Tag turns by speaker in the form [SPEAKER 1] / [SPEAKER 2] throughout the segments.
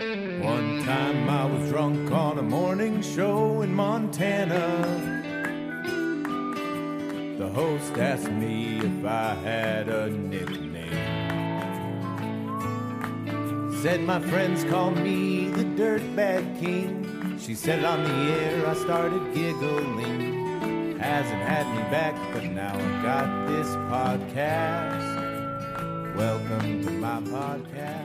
[SPEAKER 1] One time I was drunk on a morning show in Montana. The host asked me if I had a nickname. Said my friends call me the Dirtbag King. She said it on the air, I started giggling. Hasn't had me back, but now I've got this podcast. Welcome to my podcast.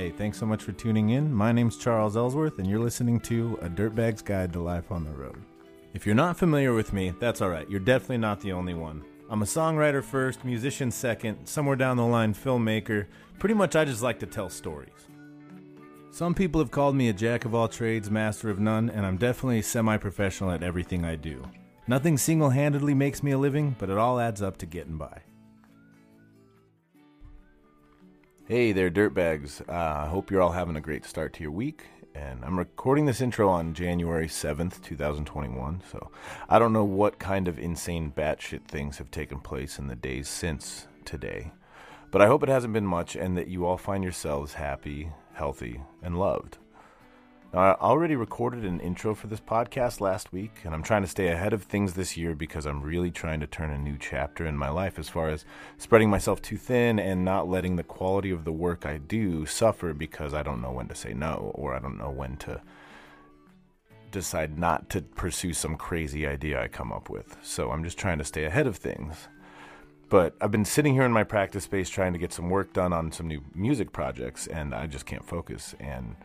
[SPEAKER 1] Hey, thanks so much for tuning in. My name's Charles Ellsworth, and you're listening to A Dirtbag's Guide to Life on the Road. If you're not familiar with me, that's alright. You're definitely not the only one. I'm a songwriter first, musician second, somewhere down the line, filmmaker. Pretty much, I just like to tell stories. Some people have called me a jack of all trades, master of none, and I'm definitely semi professional at everything I do. Nothing single handedly makes me a living, but it all adds up to getting by. Hey there, dirtbags. Uh, I hope you're all having a great start to your week. And I'm recording this intro on January 7th, 2021. So I don't know what kind of insane batshit things have taken place in the days since today. But I hope it hasn't been much and that you all find yourselves happy, healthy, and loved. Now, I already recorded an intro for this podcast last week, and I'm trying to stay ahead of things this year because I'm really trying to turn a new chapter in my life as far as spreading myself too thin and not letting the quality of the work I do suffer because I don't know when to say no or I don't know when to decide not to pursue some crazy idea I come up with. So I'm just trying to stay ahead of things. But I've been sitting here in my practice space trying to get some work done on some new music projects, and I just can't focus. And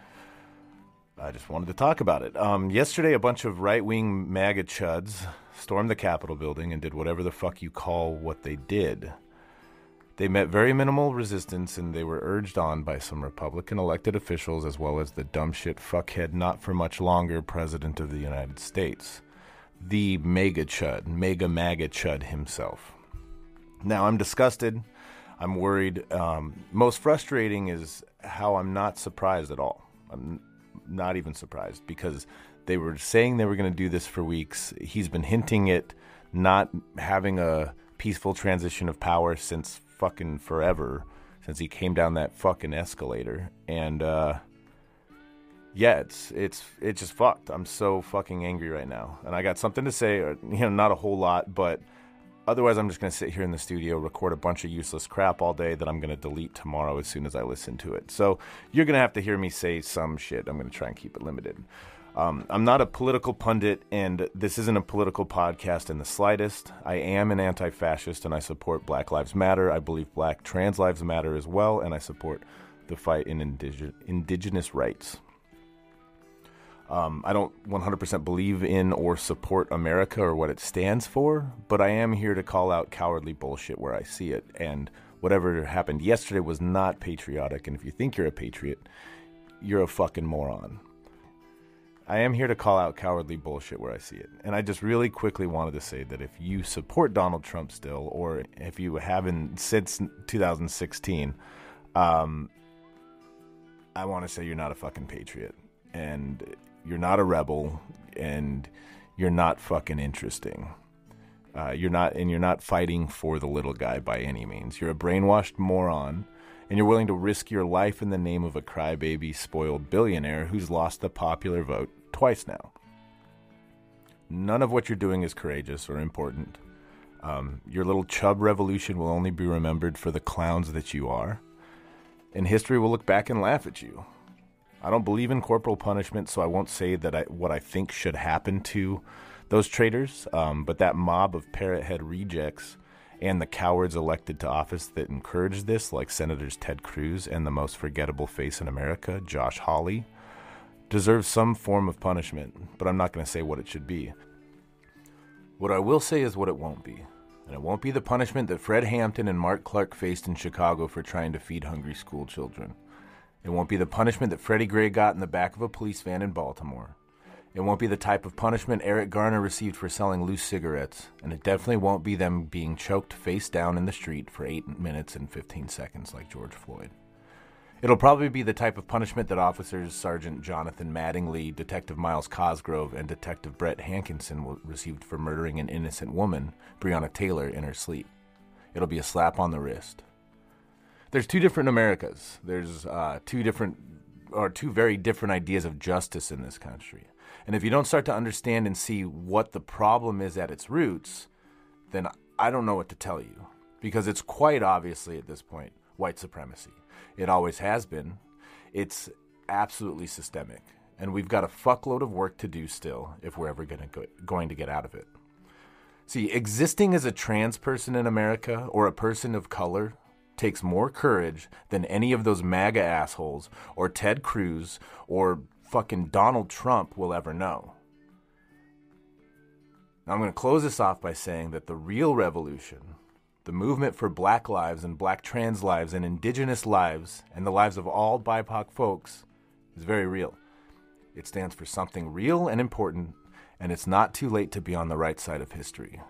[SPEAKER 1] I just wanted to talk about it. Um, yesterday, a bunch of right wing MAGA chuds stormed the Capitol building and did whatever the fuck you call what they did. They met very minimal resistance and they were urged on by some Republican elected officials as well as the dumb shit fuckhead not for much longer President of the United States. The mega chud, mega MAGA chud himself. Now, I'm disgusted. I'm worried. Um, most frustrating is how I'm not surprised at all. I'm not even surprised because they were saying they were going to do this for weeks. He's been hinting at not having a peaceful transition of power since fucking forever, since he came down that fucking escalator. And uh, yeah, it's it's it's just fucked. I'm so fucking angry right now, and I got something to say. Or, You know, not a whole lot, but Otherwise, I'm just going to sit here in the studio, record a bunch of useless crap all day that I'm going to delete tomorrow as soon as I listen to it. So you're going to have to hear me say some shit. I'm going to try and keep it limited. Um, I'm not a political pundit, and this isn't a political podcast in the slightest. I am an anti fascist, and I support Black Lives Matter. I believe Black trans lives matter as well, and I support the fight in indig- indigenous rights. Um, I don't 100% believe in or support America or what it stands for, but I am here to call out cowardly bullshit where I see it. And whatever happened yesterday was not patriotic. And if you think you're a patriot, you're a fucking moron. I am here to call out cowardly bullshit where I see it. And I just really quickly wanted to say that if you support Donald Trump still, or if you haven't since 2016, um, I want to say you're not a fucking patriot. And you're not a rebel, and you're not fucking interesting. Uh, you're not, and you're not fighting for the little guy by any means. You're a brainwashed moron, and you're willing to risk your life in the name of a crybaby, spoiled billionaire who's lost the popular vote twice now. None of what you're doing is courageous or important. Um, your little chub revolution will only be remembered for the clowns that you are, and history will look back and laugh at you. I don't believe in corporal punishment, so I won't say that I, what I think should happen to those traitors. Um, but that mob of parrot head rejects and the cowards elected to office that encourage this, like Senators Ted Cruz and the most forgettable face in America, Josh Hawley, deserve some form of punishment. But I'm not going to say what it should be. What I will say is what it won't be. And it won't be the punishment that Fred Hampton and Mark Clark faced in Chicago for trying to feed hungry school children. It won't be the punishment that Freddie Gray got in the back of a police van in Baltimore. It won't be the type of punishment Eric Garner received for selling loose cigarettes, and it definitely won't be them being choked face down in the street for 8 minutes and 15 seconds like George Floyd. It'll probably be the type of punishment that officers Sergeant Jonathan Mattingly, Detective Myles Cosgrove, and Detective Brett Hankison received for murdering an innocent woman, Breonna Taylor, in her sleep. It'll be a slap on the wrist. There's two different Americas. There's uh, two different or two very different ideas of justice in this country. And if you don't start to understand and see what the problem is at its roots, then I don't know what to tell you because it's quite obviously at this point white supremacy. It always has been. It's absolutely systemic, and we've got a fuckload of work to do still if we're ever to go, going to get out of it. See, existing as a trans person in America or a person of color takes more courage than any of those MAGA assholes or Ted Cruz or fucking Donald Trump will ever know. Now, I'm going to close this off by saying that the real revolution, the movement for black lives and black trans lives and indigenous lives and the lives of all BIPOC folks, is very real. It stands for something real and important, and it's not too late to be on the right side of history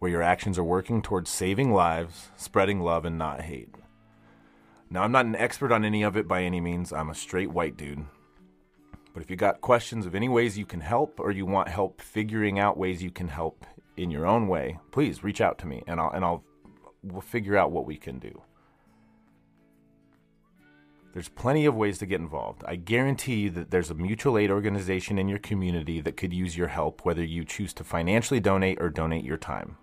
[SPEAKER 1] where your actions are working towards saving lives, spreading love, and not hate. Now, I'm not an expert on any of it by any means. I'm a straight white dude. But if you got questions of any ways you can help or you want help figuring out ways you can help in your own way, please reach out to me and I'll and I'll we'll figure out what we can do. There's plenty of ways to get involved. I guarantee you that there's a mutual aid organization in your community that could use your help, whether you choose to financially donate or donate your time.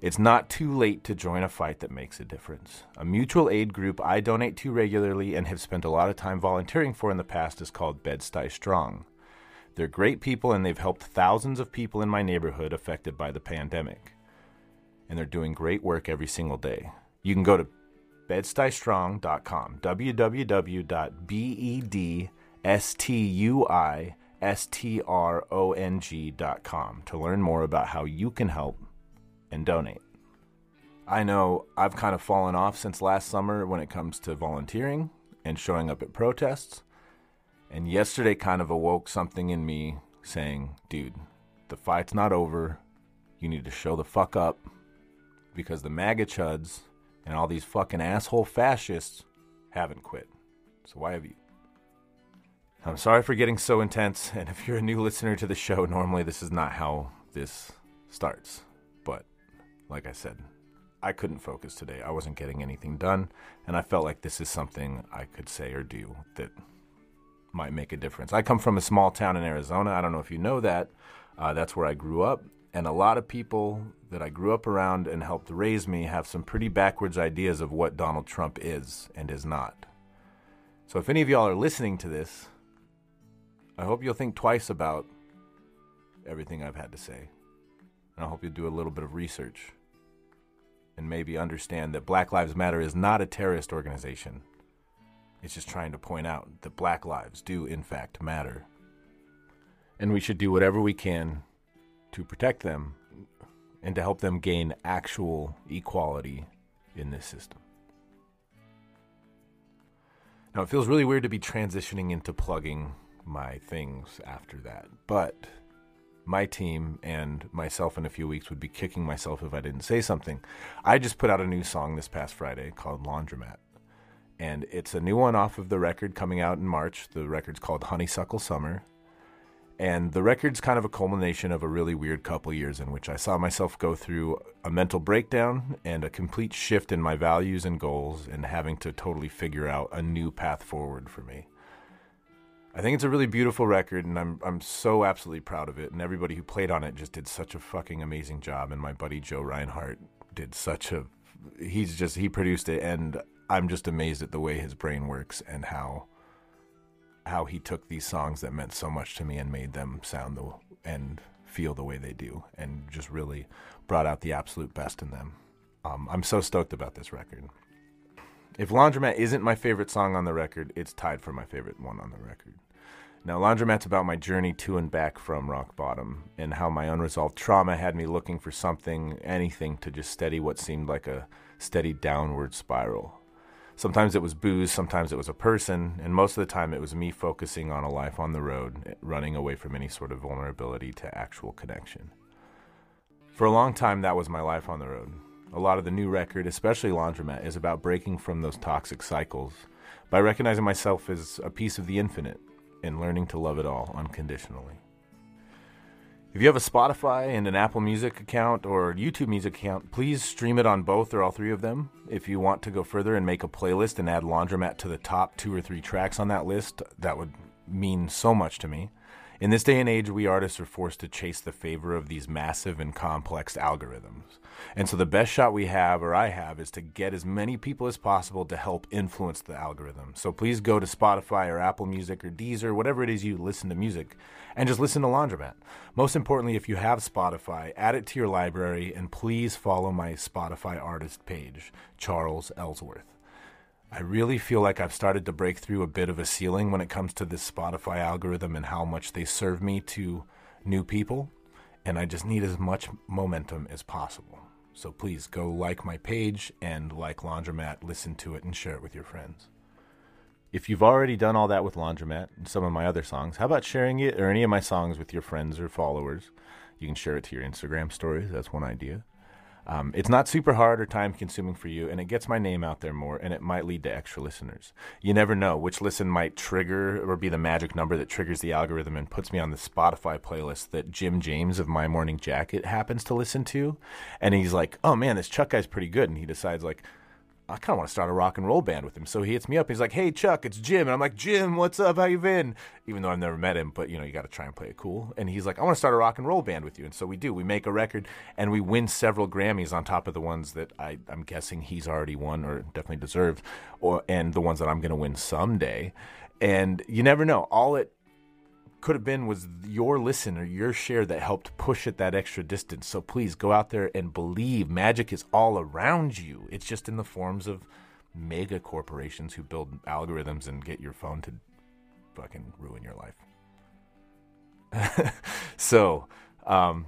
[SPEAKER 1] It's not too late to join a fight that makes a difference. A mutual aid group I donate to regularly and have spent a lot of time volunteering for in the past is called Bed-Stuy Strong. They're great people and they've helped thousands of people in my neighborhood affected by the pandemic. And they're doing great work every single day. You can go to bedstuystrong.com, www.bedstuystrong.com to learn more about how you can help and donate. I know I've kind of fallen off since last summer when it comes to volunteering and showing up at protests. And yesterday kind of awoke something in me saying, dude, the fight's not over. You need to show the fuck up because the MAGA chuds and all these fucking asshole fascists haven't quit. So why have you? I'm sorry for getting so intense, and if you're a new listener to the show, normally this is not how this starts. Like I said, I couldn't focus today. I wasn't getting anything done, and I felt like this is something I could say or do that might make a difference. I come from a small town in Arizona. I don't know if you know that. Uh, that's where I grew up, and a lot of people that I grew up around and helped raise me have some pretty backwards ideas of what Donald Trump is and is not. So if any of y'all are listening to this, I hope you'll think twice about everything I've had to say. And I hope you'll do a little bit of research and maybe understand that Black Lives Matter is not a terrorist organization. It's just trying to point out that black lives do, in fact, matter. And we should do whatever we can to protect them and to help them gain actual equality in this system. Now, it feels really weird to be transitioning into plugging my things after that, but my team and myself in a few weeks would be kicking myself if I didn't say something. I just put out a new song this past Friday called Laundromat. And it's a new one off of the record coming out in March. The record's called Honeysuckle Summer. And the record's kind of a culmination of a really weird couple years in which I saw myself go through a mental breakdown and a complete shift in my values and goals and having to totally figure out a new path forward for me. I think it's a really beautiful record, and I'm I'm so absolutely proud of it. And everybody who played on it just did such a fucking amazing job. And my buddy Joe Reinhardt did such a he's just he produced it, and I'm just amazed at the way his brain works and how how he took these songs that meant so much to me and made them sound the and feel the way they do, and just really brought out the absolute best in them. Um, I'm so stoked about this record. If Laundromat isn't my favorite song on the record, it's tied for my favorite one on the record. Now, Laundromat's about my journey to and back from rock bottom and how my unresolved trauma had me looking for something, anything to just steady what seemed like a steady downward spiral. Sometimes it was booze, sometimes it was a person, and most of the time it was me focusing on a life on the road, running away from any sort of vulnerability to actual connection. For a long time, that was my life on the road. A lot of the new record, especially Laundromat, is about breaking from those toxic cycles by recognizing myself as a piece of the infinite and learning to love it all unconditionally. If you have a Spotify and an Apple Music account or YouTube Music account, please stream it on both or all three of them. If you want to go further and make a playlist and add Laundromat to the top two or three tracks on that list, that would mean so much to me. In this day and age, we artists are forced to chase the favor of these massive and complex algorithms. And so the best shot we have, or I have, is to get as many people as possible to help influence the algorithm. So please go to Spotify or Apple Music or Deezer, whatever it is you listen to music, and just listen to Laundromat. Most importantly, if you have Spotify, add it to your library and please follow my Spotify artist page, Charles Ellsworth. I really feel like I've started to break through a bit of a ceiling when it comes to this Spotify algorithm and how much they serve me to new people. And I just need as much momentum as possible. So please go like my page and like Laundromat, listen to it, and share it with your friends. If you've already done all that with Laundromat and some of my other songs, how about sharing it or any of my songs with your friends or followers? You can share it to your Instagram stories. That's one idea. Um, it's not super hard or time consuming for you, and it gets my name out there more, and it might lead to extra listeners. You never know which listen might trigger or be the magic number that triggers the algorithm and puts me on the Spotify playlist that Jim James of My Morning Jacket happens to listen to. And he's like, oh man, this Chuck guy's pretty good. And he decides, like, I kind of want to start a rock and roll band with him. So he hits me up. He's like, "Hey Chuck, it's Jim," and I'm like, "Jim, what's up? How you been?" Even though I've never met him, but you know, you got to try and play it cool. And he's like, "I want to start a rock and roll band with you." And so we do. We make a record, and we win several Grammys on top of the ones that I, I'm guessing he's already won or definitely deserved, or and the ones that I'm going to win someday. And you never know. All it could have been was your listen or your share that helped push it that extra distance. So please go out there and believe magic is all around you. It's just in the forms of mega corporations who build algorithms and get your phone to fucking ruin your life. so, um,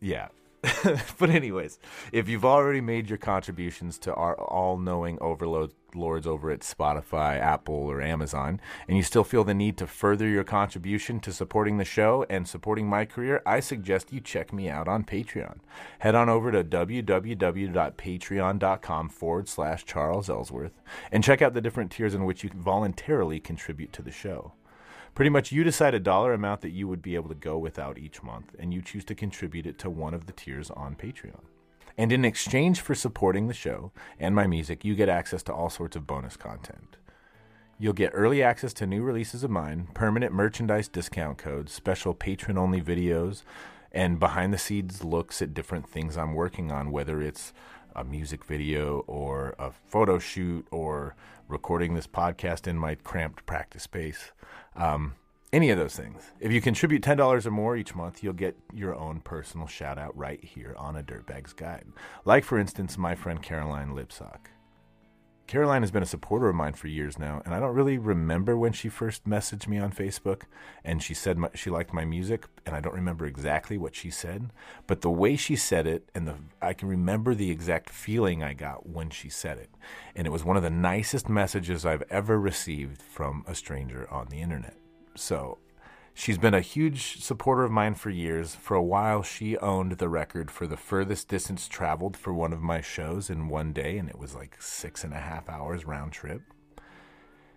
[SPEAKER 1] yeah, but anyways, if you've already made your contributions to our all-knowing overload lords over at Spotify, Apple, or Amazon, and you still feel the need to further your contribution to supporting the show and supporting my career, I suggest you check me out on Patreon. Head on over to www.patreon.com forward slash Charles Ellsworth and check out the different tiers in which you can voluntarily contribute to the show. Pretty much, you decide a dollar amount that you would be able to go without each month, and you choose to contribute it to one of the tiers on Patreon. And in exchange for supporting the show and my music, you get access to all sorts of bonus content. You'll get early access to new releases of mine, permanent merchandise discount codes, special patron only videos, and behind the scenes looks at different things I'm working on, whether it's a music video or a photo shoot or recording this podcast in my cramped practice space. Um, any of those things. If you contribute $10 or more each month, you'll get your own personal shout out right here on a Dirtbag's Guide. Like, for instance, my friend Caroline Lipsock. Caroline has been a supporter of mine for years now, and I don't really remember when she first messaged me on Facebook and she said my, she liked my music, and I don't remember exactly what she said, but the way she said it, and the I can remember the exact feeling I got when she said it, and it was one of the nicest messages I've ever received from a stranger on the internet. So She's been a huge supporter of mine for years. For a while, she owned the record for the furthest distance traveled for one of my shows in one day, and it was like six and a half hours round trip.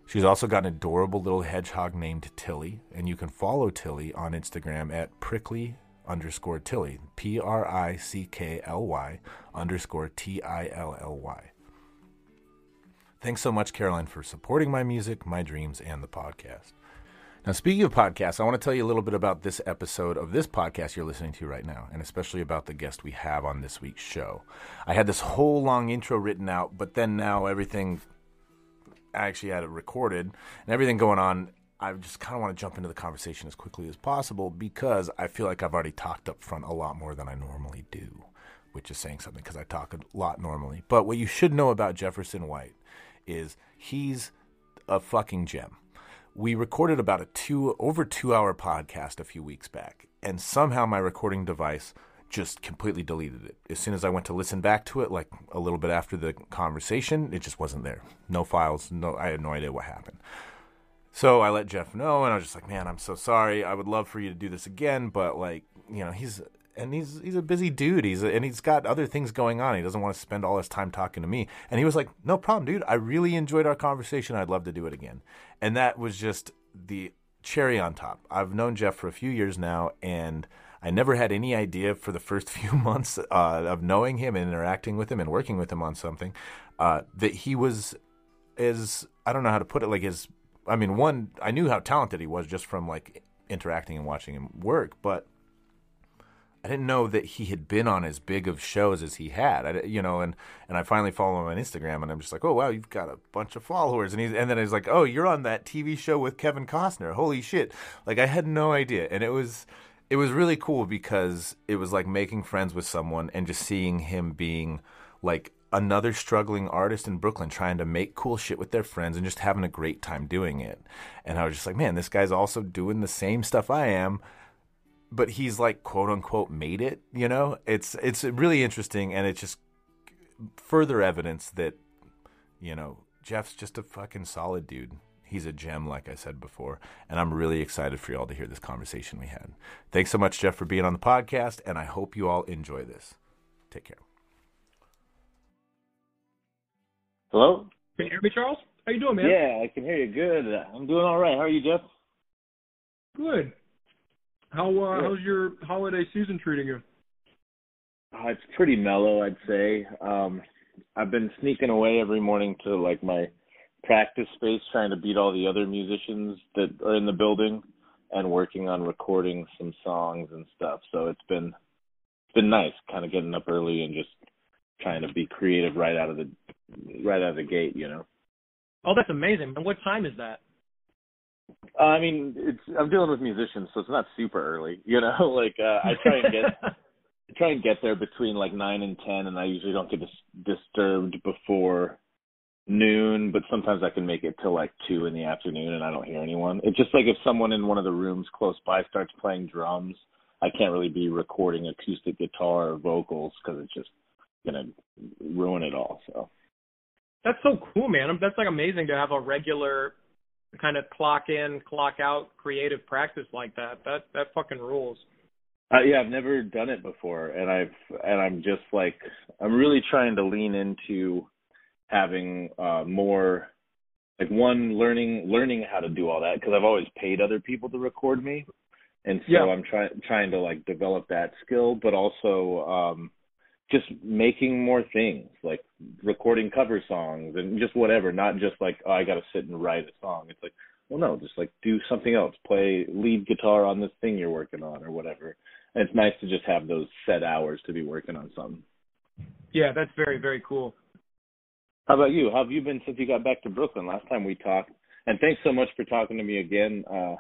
[SPEAKER 1] She's also got an adorable little hedgehog named Tilly, and you can follow Tilly on Instagram at prickly underscore Tilly, P R I C K L Y underscore T I L L Y. Thanks so much, Caroline, for supporting my music, my dreams, and the podcast. Now, speaking of podcasts, I want to tell you a little bit about this episode of this podcast you're listening to right now, and especially about the guest we have on this week's show. I had this whole long intro written out, but then now everything, I actually had it recorded and everything going on. I just kind of want to jump into the conversation as quickly as possible because I feel like I've already talked up front a lot more than I normally do, which is saying something because I talk a lot normally. But what you should know about Jefferson White is he's a fucking gem we recorded about a two over two hour podcast a few weeks back, and somehow my recording device just completely deleted it. As soon as I went to listen back to it, like a little bit after the conversation, it just wasn't there. No files. No, I had no idea what happened. So I let Jeff know, and I was just like, "Man, I'm so sorry. I would love for you to do this again, but like, you know, he's and he's he's a busy dude. He's and he's got other things going on. He doesn't want to spend all his time talking to me. And he was like, "No problem, dude. I really enjoyed our conversation. I'd love to do it again." And that was just the
[SPEAKER 2] cherry on top. I've known Jeff for a few years now, and I never had any idea for the first few months uh, of knowing him and interacting with him and working with him on something uh, that he was as I don't know how to put it. Like his, I mean, one I knew how talented he was just from like interacting and watching him work, but I didn't know that he had been on as big of shows as he had. I, you know, and and I finally follow him on Instagram, and I'm just like, oh wow, you've got a bunch of followers, and he's and then he's like, oh, you're on that TV show with Kevin Costner. Holy shit! Like I had no idea, and it was it was really cool because it was like making friends with someone and just seeing him being like another struggling artist in Brooklyn trying to make cool shit with their friends and just having a great time doing it. And I was just like, man, this guy's also doing the same stuff I am but he's like quote unquote made it. You know, it's it's really interesting, and it's just further evidence that you know Jeff's just a fucking solid dude. He's a gem, like I said before, and I'm really excited for y'all to hear this conversation we had. Thanks so much, Jeff, for being on the podcast, and I hope you all enjoy this. Take care.
[SPEAKER 1] Hello.
[SPEAKER 3] Can you hear me, Charles? How you doing, man?
[SPEAKER 1] Yeah, I can hear you. Good. I'm doing all right. How are you, Jeff?
[SPEAKER 3] Good. How uh, how's your holiday season treating you?
[SPEAKER 1] Uh, it's pretty mellow, I'd say. Um, I've been sneaking away every morning to like my practice space, trying to beat all the other musicians that are in the building, and working on recording some songs and stuff. So it's been it's been nice, kind of getting up early and just trying to be creative right out of the right out of the gate, you know.
[SPEAKER 3] Oh, that's amazing! And what time is that?
[SPEAKER 1] Uh, I mean, it's I'm dealing with musicians, so it's not super early. You know, like uh, I try and get try and get there between like nine and ten, and I usually don't get dis- disturbed before noon. But sometimes I can make it till like two in the afternoon, and I don't hear anyone. It's just like if someone in one of the rooms close by starts playing drums, I can't really be recording acoustic guitar or vocals because it's just gonna ruin it all. So.
[SPEAKER 3] That's so cool, man. That's like amazing to have a regular kind of clock in, clock out creative practice like that. That that fucking rules.
[SPEAKER 1] Uh, yeah, I've never done it before, and I've and I'm just like I'm really trying to lean into having uh more like one learning learning how to do all that because I've always paid other people to record me, and so yeah. I'm trying trying to like develop that skill, but also um just making more things like recording cover songs and just whatever not just like oh i got to sit and write a song. It's like well no just like do something else. Play lead guitar on this thing you're working on or whatever. And it's nice to just have those set hours to be working on something.
[SPEAKER 3] Yeah that's very very cool.
[SPEAKER 1] How about you? How have you been since you got back to brooklyn last time we talked? And thanks so much for talking to me again uh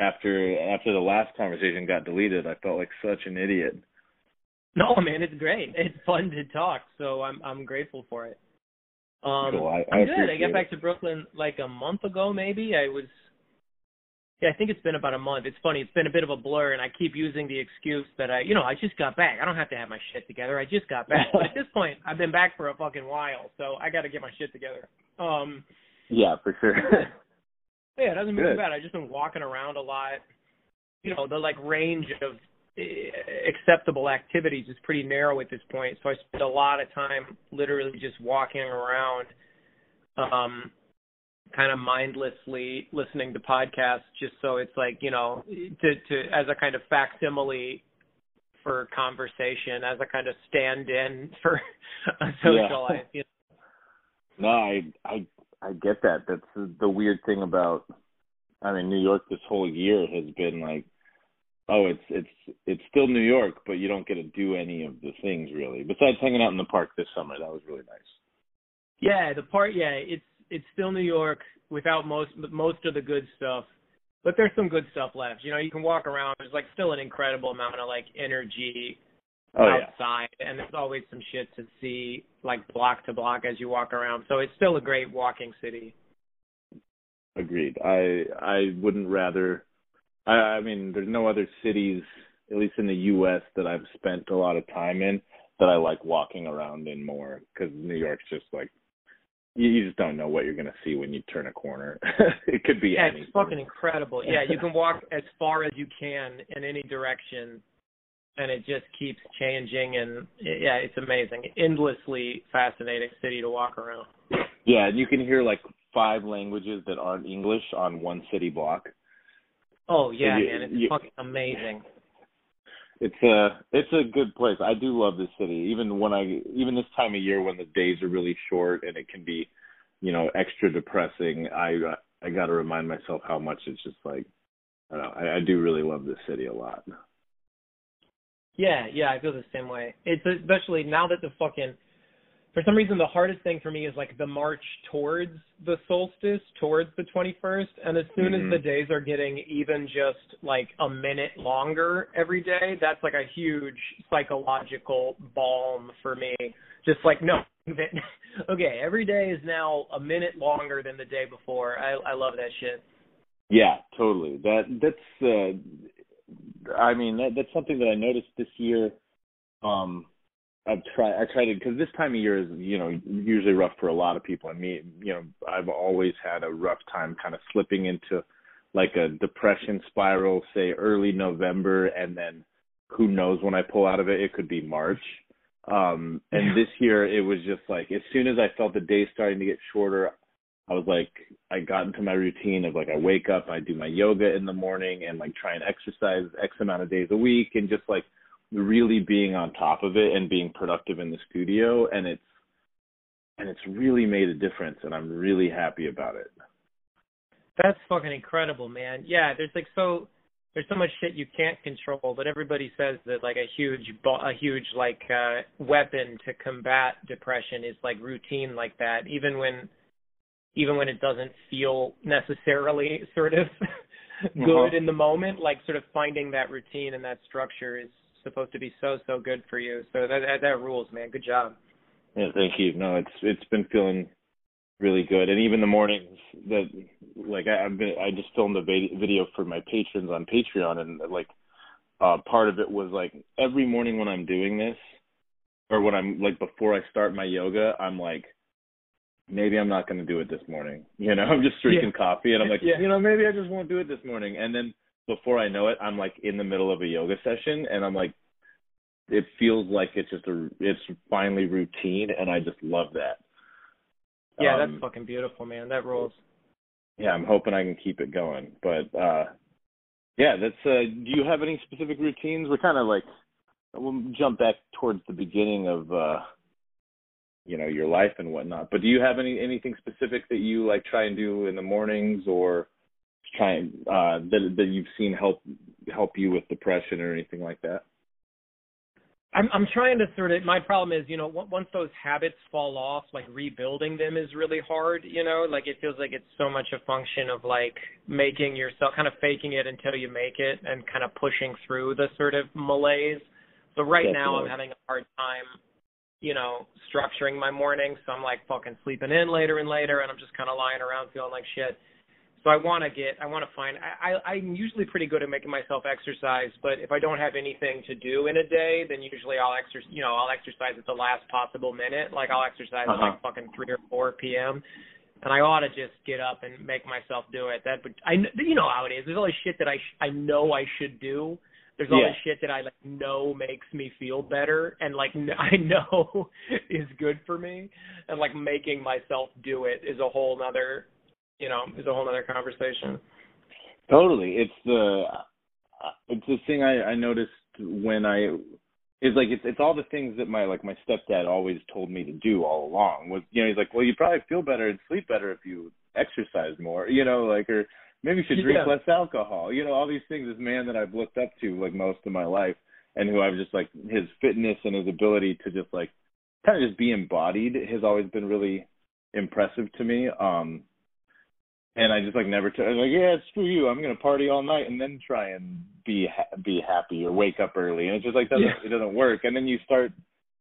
[SPEAKER 1] after after the last conversation got deleted. I felt like such an idiot
[SPEAKER 3] no, man, it's great. It's fun to talk, so I'm I'm grateful for it. Um,
[SPEAKER 1] cool. I, I
[SPEAKER 3] am good. I got
[SPEAKER 1] it.
[SPEAKER 3] back to Brooklyn like a month ago, maybe. I was, yeah, I think it's been about a month. It's funny. It's been a bit of a blur, and I keep using the excuse that I, you know, I just got back. I don't have to have my shit together. I just got back. but at this point, I've been back for a fucking while, so I got to get my shit together. Um.
[SPEAKER 1] Yeah, for sure.
[SPEAKER 3] yeah, it hasn't been bad. I've just been walking around a lot. You know, the like range of acceptable activities is pretty narrow at this point. So I spend a lot of time literally just walking around, um, kind of mindlessly listening to podcasts, just so it's like you know, to to as a kind of facsimile for conversation, as a kind of stand-in for a social
[SPEAKER 1] yeah.
[SPEAKER 3] life. You
[SPEAKER 1] know? No, I I I get that. That's the weird thing about. I mean, New York this whole year has been like oh, it's it's it's still New York, but you don't get to do any of the things really. Besides hanging out in the park this summer, that was really nice.
[SPEAKER 3] Yeah, the park. Yeah, it's it's still New York without most most of the good stuff, but there's some good stuff left. You know, you can walk around. There's like still an incredible amount of like energy
[SPEAKER 1] oh,
[SPEAKER 3] outside, yeah. and there's always some shit to see like block to block as you walk around. So it's still a great walking city.
[SPEAKER 1] Agreed. I I wouldn't rather I, I mean, there's no other cities, at least in the U.S., that I've spent a lot of time in that I like walking around in more because New York's just like you, you just don't know what you're gonna see when you turn a corner. it could be
[SPEAKER 3] yeah,
[SPEAKER 1] anything.
[SPEAKER 3] it's fucking incredible. Yeah, you can walk as far as you can in any direction, and it just keeps changing. And yeah, it's amazing, endlessly fascinating city to walk around.
[SPEAKER 1] Yeah, and you can hear like five languages that aren't English on one city block
[SPEAKER 3] Oh yeah, you, man, it's you, fucking amazing.
[SPEAKER 1] It's a it's a good place. I do love this city, even when I even this time of year when the days are really short and it can be, you know, extra depressing. I uh, I got to remind myself how much it's just like, I don't know. I, I do really love this city a lot.
[SPEAKER 3] Yeah, yeah, I feel the same way. It's especially now that the fucking for some reason the hardest thing for me is like the march towards the solstice towards the 21st and as soon mm-hmm. as the days are getting even just like a minute longer every day that's like a huge psychological balm for me. Just like no okay every day is now a minute longer than the day before. I i love that shit.
[SPEAKER 1] Yeah totally. That that's uh i mean that that's something that i noticed this year um I've tried. I try to because this time of year is you know usually rough for a lot of people. And me, you know, I've always had a rough time kind of slipping into like a depression spiral, say early November, and then who knows when I pull out of it? It could be March. Um, and this year it was just like as soon as I felt the day starting to get shorter, I was like I got into my routine of like I wake up, I do my yoga in the morning, and like try and exercise X amount of days a week, and just like really being on top of it and being productive in the studio and it's and it's really made a difference and I'm really happy about it.
[SPEAKER 3] That's fucking incredible, man. Yeah, there's like so there's so much shit you can't control, but everybody says that like a huge a huge like uh weapon to combat depression is like routine like that even when even when it doesn't feel necessarily sort of good uh-huh. in the moment like sort of finding that routine and that structure is supposed to be so so good for you. So that that, that rules, man. Good job.
[SPEAKER 1] Yeah, thank you. No, it's it's been feeling really good, and even the mornings that like I, I've been I just filmed a video for my patrons on Patreon, and like uh part of it was like every morning when I'm doing this, or when I'm like before I start my yoga, I'm like maybe I'm not going to do it this morning. You know, I'm just drinking yeah. coffee and I'm like, yeah. you know, maybe I just won't do it this morning. And then before I know it, I'm like in the middle of a yoga session and I'm like it feels like it's just a it's finally routine and I just love that.
[SPEAKER 3] Yeah, um, that's fucking beautiful, man. That rules.
[SPEAKER 1] Yeah, I'm hoping I can keep it going. But uh yeah, that's uh do you have any specific routines? We're kind of like we'll jump back towards the beginning of uh you know, your life and whatnot. But do you have any anything specific that you like try and do in the mornings or try uh, that that you've seen help help you with depression or anything like that?
[SPEAKER 3] I'm I'm trying to sort of my problem is you know once those habits fall off like rebuilding them is really hard you know like it feels like it's so much a function of like making yourself kind of faking it until you make it and kind of pushing through the sort of malaise. So right Definitely. now I'm having a hard time you know structuring my mornings so I'm like fucking sleeping in later and later and I'm just kind of lying around feeling like shit so I want to get, I want to find. I, I I'm usually pretty good at making myself exercise, but if I don't have anything to do in a day, then usually I'll exercise. You know, I'll exercise at the last possible minute. Like I'll exercise uh-huh. at like fucking three or four p.m. And I ought to just get up and make myself do it. That, but I, you know how it is. There's all this shit that I, sh- I know I should do. There's all yeah. this shit that I like know makes me feel better, and like I know is good for me, and like making myself do it is a whole nother you know is a whole other conversation.
[SPEAKER 1] Totally, it's the it's the thing I, I noticed when I is like it's it's all the things that my like my stepdad always told me to do all along was you know he's like well you probably feel better and sleep better if you exercise more you know like or maybe you should drink yeah. less alcohol you know all these things this man that I've looked up to like most of my life and who I've just like his fitness and his ability to just like kind of just be embodied has always been really impressive to me um and I just like never t- like yeah screw you. I'm gonna party all night and then try and be ha- be happy or wake up early. And it just like doesn't yeah. it doesn't work. And then you start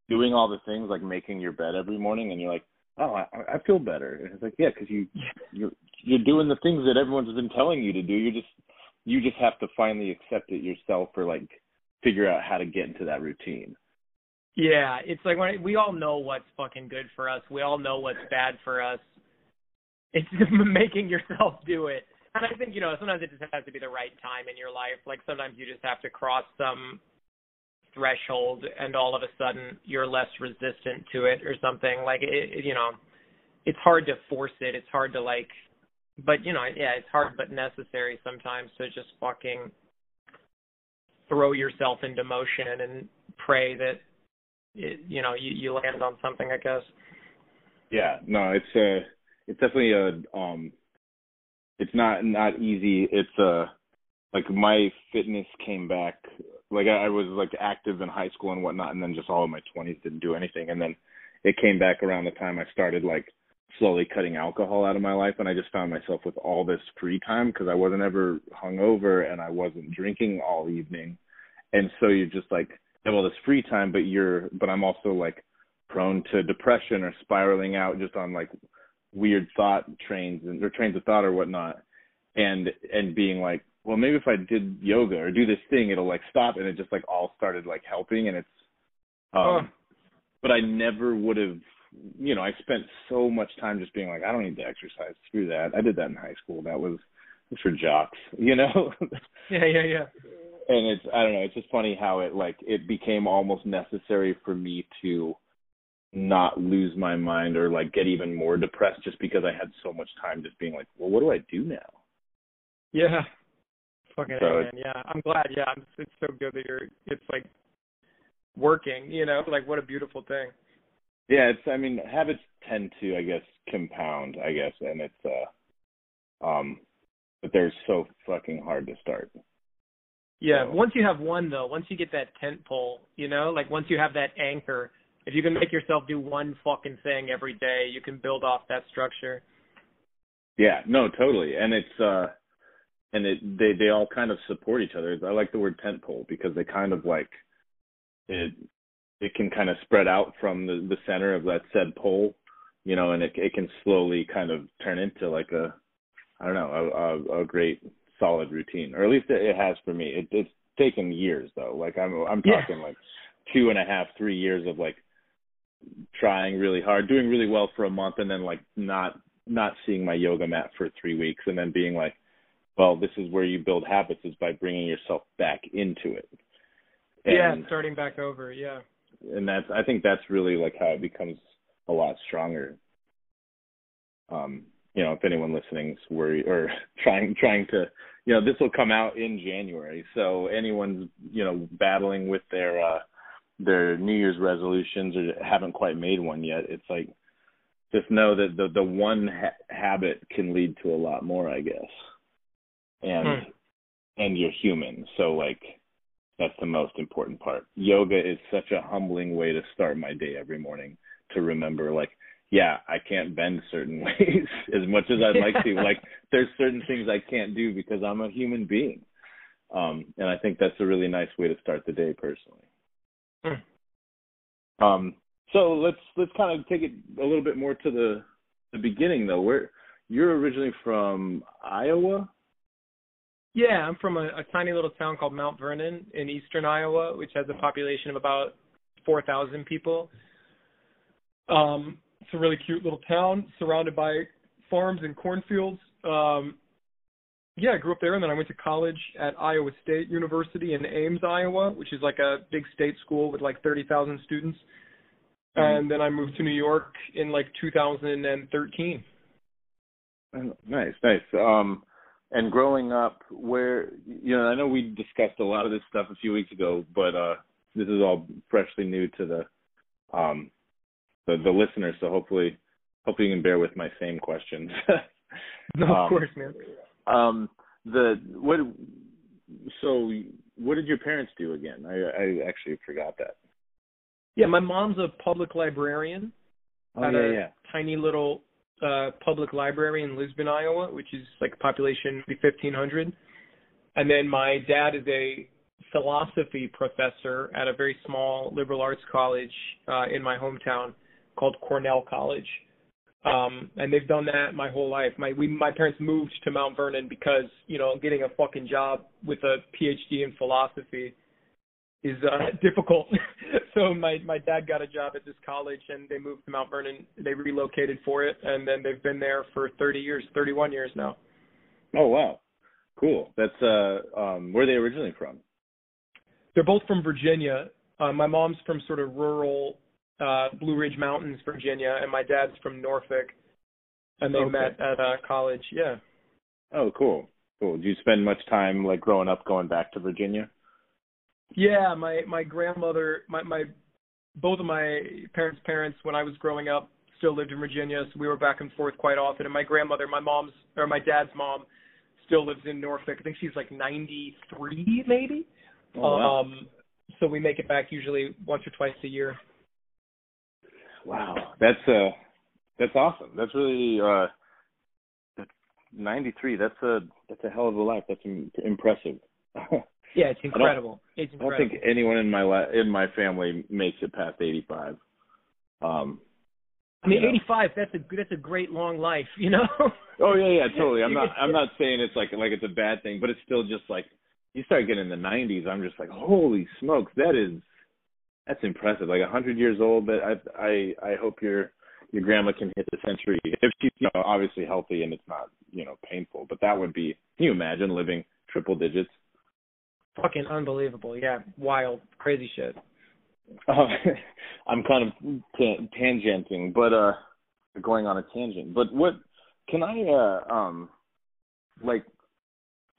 [SPEAKER 1] doing all the things like making your bed every morning and you're like oh I, I feel better. And it's like yeah because you you're you're doing the things that everyone's been telling you to do. You just you just have to finally accept it yourself or like figure out how to get into that routine.
[SPEAKER 3] Yeah, it's like when we all know what's fucking good for us. We all know what's bad for us it's making yourself do it. And I think, you know, sometimes it just has to be the right time in your life. Like sometimes you just have to cross some threshold and all of a sudden you're less resistant to it or something. Like it, it you know, it's hard to force it. It's hard to like but you know, yeah, it's hard but necessary sometimes to just fucking throw yourself into motion and pray that it, you know you you land on something. I guess.
[SPEAKER 1] Yeah, no, it's a it's definitely a um, it's not not easy. It's a like my fitness came back like I, I was like active in high school and whatnot, and then just all of my twenties didn't do anything, and then it came back around the time I started like slowly cutting alcohol out of my life, and I just found myself with all this free time because I wasn't ever hungover and I wasn't drinking all evening, and so you're just like have all this free time, but you're but I'm also like prone to depression or spiraling out just on like weird thought trains and or trains of thought or whatnot and and being like well maybe if i did yoga or do this thing it'll like stop and it just like all started like helping and it's um oh. but i never would have you know i spent so much time just being like i don't need to exercise. Screw that. I did that in high school. That was was for jocks you know?
[SPEAKER 3] Yeah yeah yeah.
[SPEAKER 1] And it's i don't know it's just funny how it like it became almost necessary for me to not lose my mind or like get even more depressed just because I had so much time just being like, well, what do I do now?
[SPEAKER 3] Yeah. Fucking so man. Yeah, I'm glad. Yeah, I'm, it's so good that you're. It's like working. You know, like what a beautiful thing.
[SPEAKER 1] Yeah, it's. I mean, habits tend to, I guess, compound. I guess, and it's. uh Um, but they're so fucking hard to start.
[SPEAKER 3] Yeah, so. once you have one though, once you get that tent pole, you know, like once you have that anchor, if you can make yourself do one fucking thing every day, you can build off that structure.
[SPEAKER 1] Yeah, no, totally. And it's uh and it they they all kind of support each other. I like the word tent pole because they kind of like it it can kind of spread out from the the center of that said pole, you know, and it it can slowly kind of turn into like a I don't know, a a, a great solid routine. Or at least it has for me. It it's taken years though. Like I'm I'm talking yeah. like two and a half, three years of like trying really hard, doing really well for a month, and then like not not seeing my yoga mat for three weeks, and then being like, well, this is where you build habits is by bringing yourself back into it.
[SPEAKER 3] And, yeah, starting back over. Yeah.
[SPEAKER 1] And that's I think that's really like how it becomes a lot stronger. Um, you know, if anyone listening's worried or trying trying to, you know, this will come out in January. So anyone's you know battling with their uh their New Year's resolutions or haven't quite made one yet, it's like just know that the the one ha- habit can lead to a lot more, I guess. And hmm. and you're human, so like that's the most important part. Yoga is such a humbling way to start my day every morning to remember like yeah, I can't bend certain ways as much as I'd like to. Like there's certain things I can't do because I'm a human being. Um and I think that's a really nice way to start the day personally. Hmm. Um, so let's let's kind of take it a little bit more to the the beginning though. Where you're originally from Iowa?
[SPEAKER 3] Yeah, I'm from a, a tiny little town called Mount Vernon in eastern Iowa, which has a population of about four thousand people. Um, it's a really cute little town surrounded by farms and cornfields. Um, yeah, I grew up there, and then I went to college at Iowa State University in Ames, Iowa, which is like a big state school with like 30,000 students. Mm-hmm. And then I moved to New York in like 2013.
[SPEAKER 1] Nice, nice. Um, and growing up, where you know, I know we discussed a lot of this stuff a few weeks ago, but uh, this is all freshly new to the um, the, the listeners. So hopefully, hopefully you can bear with my same questions.
[SPEAKER 3] no, of um, course, man.
[SPEAKER 1] Um, the what? So, what did your parents do again? I I actually forgot that.
[SPEAKER 3] Yeah, my mom's a public librarian
[SPEAKER 1] oh,
[SPEAKER 3] at
[SPEAKER 1] yeah,
[SPEAKER 3] a
[SPEAKER 1] yeah.
[SPEAKER 3] tiny little uh public library in Lisbon, Iowa, which is like population fifteen hundred. And then my dad is a philosophy professor at a very small liberal arts college uh in my hometown called Cornell College. Um, and they've done that my whole life. My we my parents moved to Mount Vernon because you know getting a fucking job with a PhD in philosophy is uh, difficult. so my my dad got a job at this college and they moved to Mount Vernon. They relocated for it and then they've been there for 30 years, 31 years now.
[SPEAKER 1] Oh wow, cool. That's uh um where are they originally from?
[SPEAKER 3] They're both from Virginia. Uh, my mom's from sort of rural uh, Blue Ridge Mountains, Virginia, and my dad's from Norfolk. and they
[SPEAKER 1] Okay.
[SPEAKER 3] met at uh, college. Yeah.
[SPEAKER 1] Oh, cool, cool. Did you spend much time like growing up going back to Virginia?
[SPEAKER 3] Yeah, my my grandmother, my my both of my parents' parents when I was growing up still lived in Virginia, so we were back and forth quite often. And my grandmother, my mom's or my dad's mom, still lives in Norfolk. I think she's like 93 maybe.
[SPEAKER 1] Oh, wow.
[SPEAKER 3] Um so we make it back usually once or twice a year.
[SPEAKER 1] Wow, that's uh that's awesome. That's really uh that's 93. That's a that's a hell of a life. That's Im- impressive.
[SPEAKER 3] Yeah, it's incredible. It's incredible.
[SPEAKER 1] I don't think anyone in my la- in my family makes it past 85. Um
[SPEAKER 3] I mean,
[SPEAKER 1] you know.
[SPEAKER 3] 85. That's a that's a great long life, you know.
[SPEAKER 1] Oh yeah, yeah, totally. I'm not I'm not saying it's like like it's a bad thing, but it's still just like you start getting in the 90s, I'm just like, "Holy smokes, that is that's impressive." Like a 100 years old, but I I I hope your your grandma can hit the century if she's you know obviously healthy and it's not, you know, painful, but that would be can you imagine living triple digits?
[SPEAKER 3] Fucking unbelievable. Yeah, wild, crazy shit.
[SPEAKER 1] Uh, I'm kind of ta- tangenting, but uh, going on a tangent. But what can I uh um like?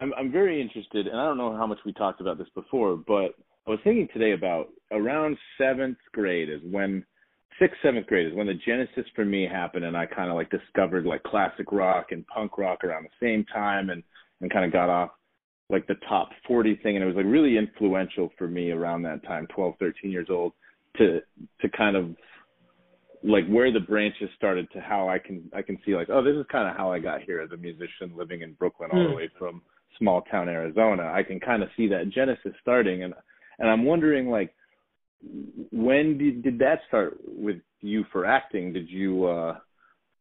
[SPEAKER 1] I'm I'm very interested, and I don't know how much we talked about this before, but I was thinking today about around seventh grade is when sixth seventh grade is when the genesis for me happened, and I kind of like discovered like classic rock and punk rock around the same time, and and kind of got off like the top 40 thing and it was like really influential for me around that time 12 13 years old to to kind of like where the branches started to how I can I can see like oh this is kind of how I got here as a musician living in Brooklyn all the
[SPEAKER 3] Hmm.
[SPEAKER 1] way from small town Arizona I can kind of see that genesis starting and and I'm wondering like when did did that start with you for acting? Did you uh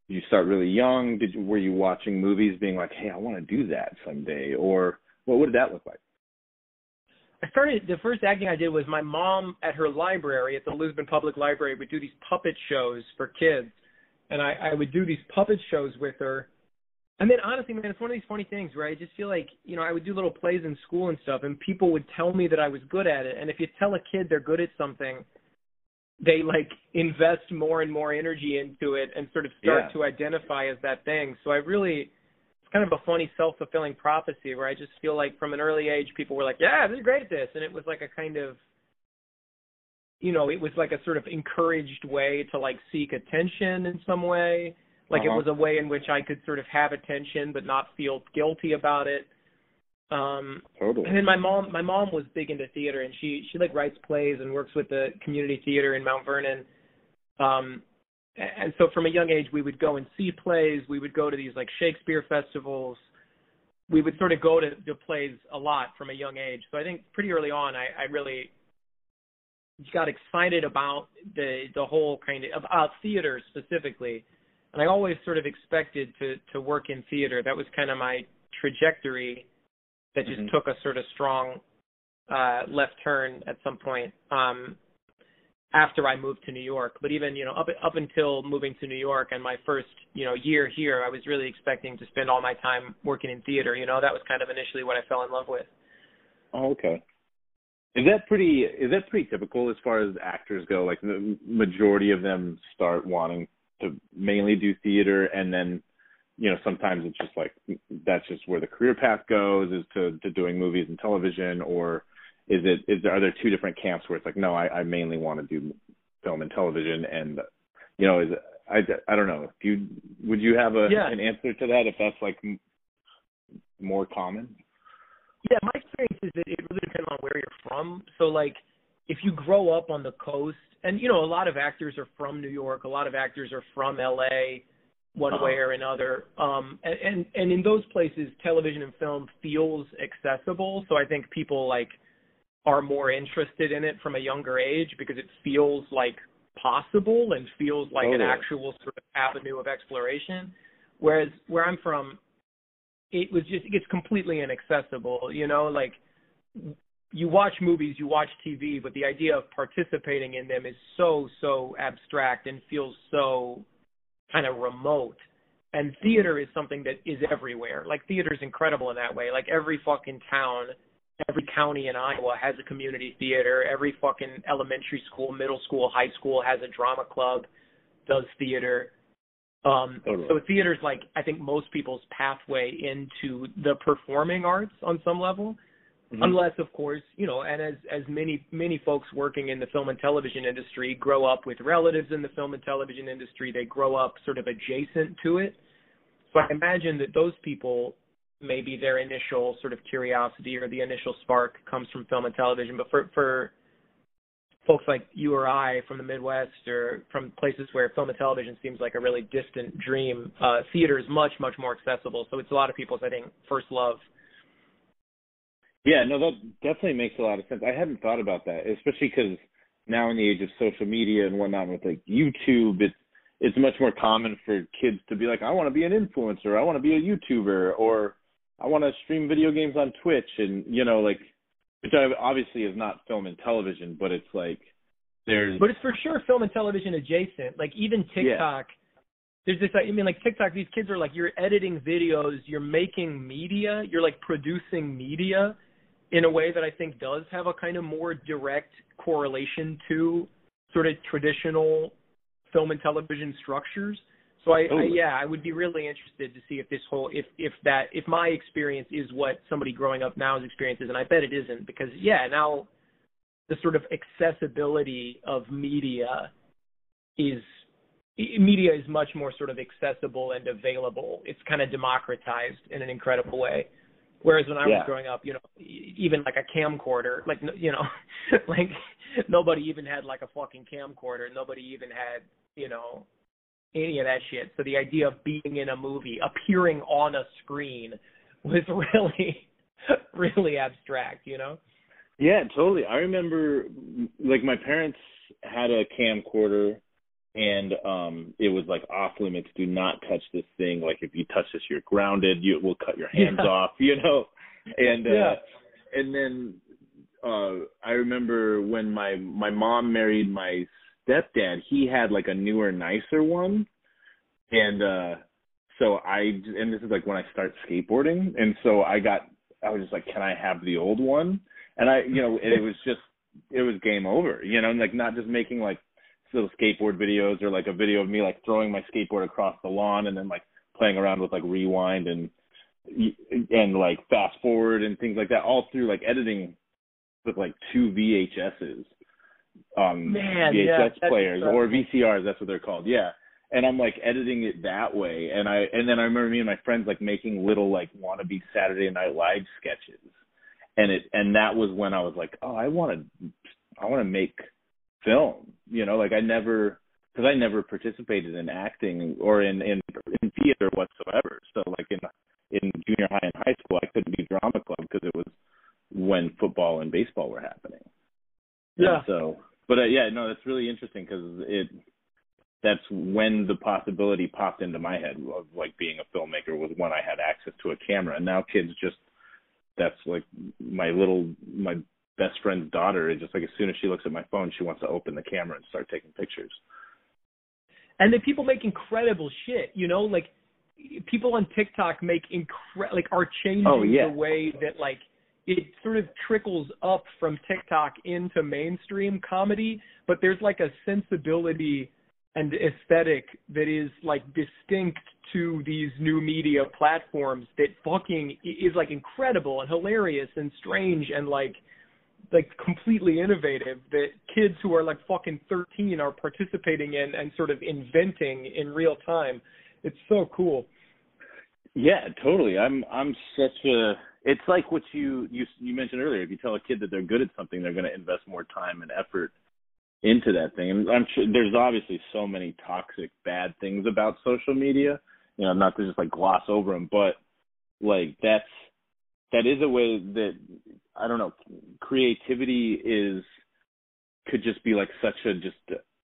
[SPEAKER 1] did you start really young? Did you were you watching movies being like hey I want to do that someday or what what did that look like?
[SPEAKER 3] I started the first acting I did was my mom at her library at the Lisbon Public Library would do these puppet shows for kids, and I, I would do these puppet shows with her. And then honestly, man, it's one of these funny things where I just feel like you know I would do little plays in school and stuff, and people would tell me that I was good at it. And if you tell a kid they're good at something, they like invest more and more energy into it and sort of start
[SPEAKER 1] Yeah.
[SPEAKER 3] to identify as that thing. So I really it's kind of a funny self-fulfilling prophecy where I just feel like from an early age people were like, "Yeah, this is great at this," and it was like a kind of, you know, it was like a sort of encouraged way to like seek attention in some way. Like
[SPEAKER 1] Uh-huh.
[SPEAKER 3] it was a way in which I could sort of have attention but not feel guilty about it. Um,
[SPEAKER 1] totally
[SPEAKER 3] and then my mom, my mom was big into theater, and she she like writes plays and works with the community theater in Mount Vernon. Um, and so from a young age, we would go and see plays. We would go to these like Shakespeare festivals. We would sort of go to, to plays a lot from a young age. So I think pretty early on, I, I really got excited about the the whole kind of about theater specifically, and I always sort of expected to to work in theater. That was kind of my trajectory that just
[SPEAKER 1] Mhm.
[SPEAKER 3] took a sort of strong uh left turn at some point um after I moved to New York. But even, you know, up up until moving to New York and my first, you know, year here, I was really expecting to spend all my time working in theater, you know, that was kind of initially what I fell in love with.
[SPEAKER 1] Oh, okay. Is that pretty? Is that pretty typical as far as actors go? Like the majority of them start wanting to mainly do theater, and then, you know, sometimes it's just like that's just where the career path goes is to to doing movies and television, or is it is there are there two different camps where it's like no, I, I mainly want to do film and television, and you know, is I I don't know. Do you would you have a
[SPEAKER 3] Yeah.
[SPEAKER 1] an answer to that if that's like more common?
[SPEAKER 3] Yeah, my experience is that it really depends on where you're from. So like if you grow up on the coast and you know, a lot of actors are from New York, a lot of actors are from LA one
[SPEAKER 1] Uh-huh.
[SPEAKER 3] way or another. Um and, and and in those places television and film feels accessible. So I think people like are more interested in it from a younger age because it feels like possible and feels like an
[SPEAKER 1] Totally.
[SPEAKER 3] actual sort of avenue of exploration. Whereas where I'm from, it was just it's completely inaccessible. You know, like you watch movies, you watch TV, but the idea of participating in them is so so abstract and feels so kind of remote. And theater is something that is everywhere. Like theater is incredible in that way. Like every fucking town, every county in Iowa has a community theater. Every fucking elementary school, middle school, high school has a drama club, does theater. Um, totally. So theater's like I think most people's pathway into the performing arts on some level, mm-hmm. unless of course you know, and as as many many folks working in the film and television industry grow up with relatives in the film and television industry, they grow up sort of adjacent to it. So I imagine that those people maybe their initial sort of curiosity or the initial spark comes from film and television, but for for folks like you or I from the Midwest or from places where film and television seems like a really distant dream, uh, theater is much, much more accessible. So it's a lot of people's, I think, first love.
[SPEAKER 1] Yeah, no, that definitely makes a lot of sense. I hadn't thought about that, especially because now in the age of social media and whatnot with like YouTube, it's it's much more common for kids to be like, I want to be an influencer, I want to be a YouTuber, or I want to stream video games on Twitch, and you know, like which obviously is not film and television, but it's like there's.
[SPEAKER 3] But it's for sure film and television adjacent. Like even TikTok. Yeah. There's this. I mean, like TikTok. These kids are like, you're editing videos, you're making media, you're like producing media, in a way that I think does have a kind of more direct correlation to sort of traditional film and television structures. So I, I, yeah, I would be really interested to see if this whole if if that if my experience is what somebody growing up now's experience is, and I bet it isn't because yeah, now the sort of accessibility of media is media is much more sort of accessible and available. It's kind of democratized in an incredible way. Whereas when I yeah. was growing up, you know, even like a camcorder, like you know, like nobody even had like a fucking camcorder. Nobody even had, you know, any of that shit. So the idea of being in a movie, appearing on a screen, was really, really abstract. You know?
[SPEAKER 1] Yeah, totally. I remember, like, my parents had a camcorder, and um it was like off limits. Do not touch this thing. Like, if you touch this, you're grounded. You will cut your hands yeah. off. You know, and uh, yeah. and then uh I remember when my my mom married my stepdad, he had like a newer, nicer one, and uh so I and this is like when I start skateboarding, and so I got I was just like, can I have the old one? And I, you know, it was just it was game over, you know, and like not just making like little skateboard videos or like a video of me like throwing my skateboard across the lawn and then like playing around with like rewind and and like fast forward and things like that all through like editing with like two VHSs um
[SPEAKER 3] Man,
[SPEAKER 1] VHS
[SPEAKER 3] yeah,
[SPEAKER 1] players or VCRs. That's what they're called. Yeah. And I'm like editing it that way, and I and then I remember me and my friends like making little like wannabe Saturday Night Live sketches, and it and that was when I was like, oh, I want to, I want to make film. You know, like I never because I never participated in acting or in in in theater whatsoever. So like in in junior high and high school, I couldn't be drama club because it was when football and baseball were happening.
[SPEAKER 3] Yeah.
[SPEAKER 1] And so but uh, yeah, no, that's really interesting because it that's when the possibility popped into my head of like being a filmmaker was when I had access to a camera. And now kids just that's like my little my best friend's daughter is just like as soon as she looks at my phone, she wants to open the camera and start taking pictures.
[SPEAKER 3] And then people make incredible shit, you know, like people on TikTok make incre like are changing
[SPEAKER 1] oh, yeah.
[SPEAKER 3] the way that like it sort of trickles up from TikTok into mainstream comedy, but there's like a sensibility and aesthetic that is like distinct to these new media platforms that fucking is like incredible and hilarious and strange and like like completely innovative that kids who are like fucking 13 are participating in and sort of inventing in real time. It's so cool.
[SPEAKER 1] Yeah, totally. I'm I'm such a it's like what you you you mentioned earlier. If you tell a kid that they're good at something, they're going to invest more time and effort into that thing. And I'm sure there's obviously so many toxic, bad things about social media. You know, not to just like gloss over them, but like that's that is a way that I don't know. Creativity is could just be like such a just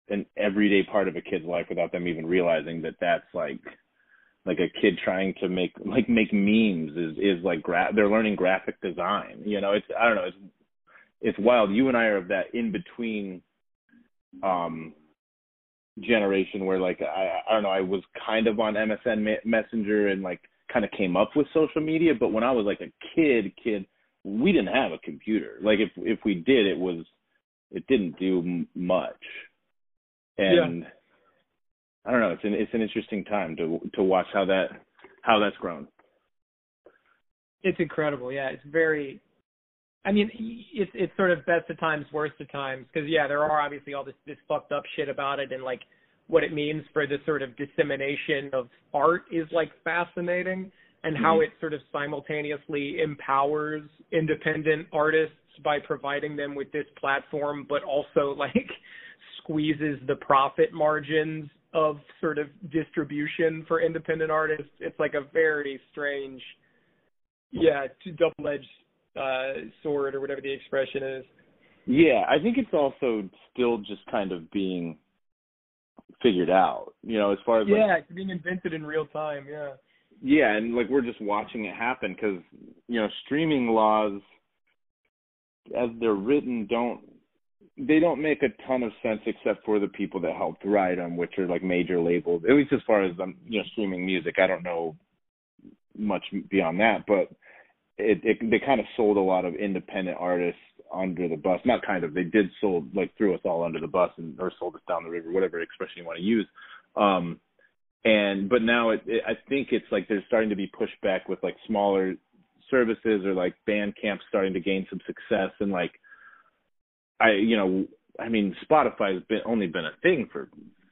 [SPEAKER 1] an everyday part of a kid's life without them even realizing that that's like like a kid trying to make like make memes is is like gra- they're learning graphic design you know it's i don't know it's it's wild you and i are of that in between um generation where like i i don't know i was kind of on msn messenger and like kind of came up with social media but when i was like a kid kid we didn't have a computer like if if we did it was it didn't do m- much and
[SPEAKER 3] yeah
[SPEAKER 1] I don't know. It's an it's an interesting time to to watch how that how that's grown.
[SPEAKER 3] It's incredible. Yeah, it's very. I mean, it's it's sort of best of times, worst of times, because yeah, there are obviously all this this fucked up shit about it, and like what it means for the sort of dissemination of art is like fascinating, and how mm-hmm. it sort of simultaneously empowers independent artists by providing them with this platform, but also like squeezes the profit margins of sort of distribution for independent artists. It's like a very strange, yeah, double edged uh, sword or whatever the expression is.
[SPEAKER 1] Yeah, I think it's also still just kind of being figured out. You know, as far as
[SPEAKER 3] yeah,
[SPEAKER 1] like,
[SPEAKER 3] it's being invented in real time. Yeah.
[SPEAKER 1] Yeah, and like we're just watching it happen because you know streaming laws, as they're written, don't they don't make a ton of sense except for the people that helped write them, which are like major labels. At least as far as um, you know, streaming music, I don't know much beyond that, but it, it they kind of sold a lot of independent artists under the bus. Not kind of, they did sold like threw us all under the bus and or sold us down the river, whatever expression you want to use. Um, and but now it, it, I think it's like there's starting to be pushback with like smaller services or like Bandcamp starting to gain some success. And like I you know I mean Spotify has been only been a thing for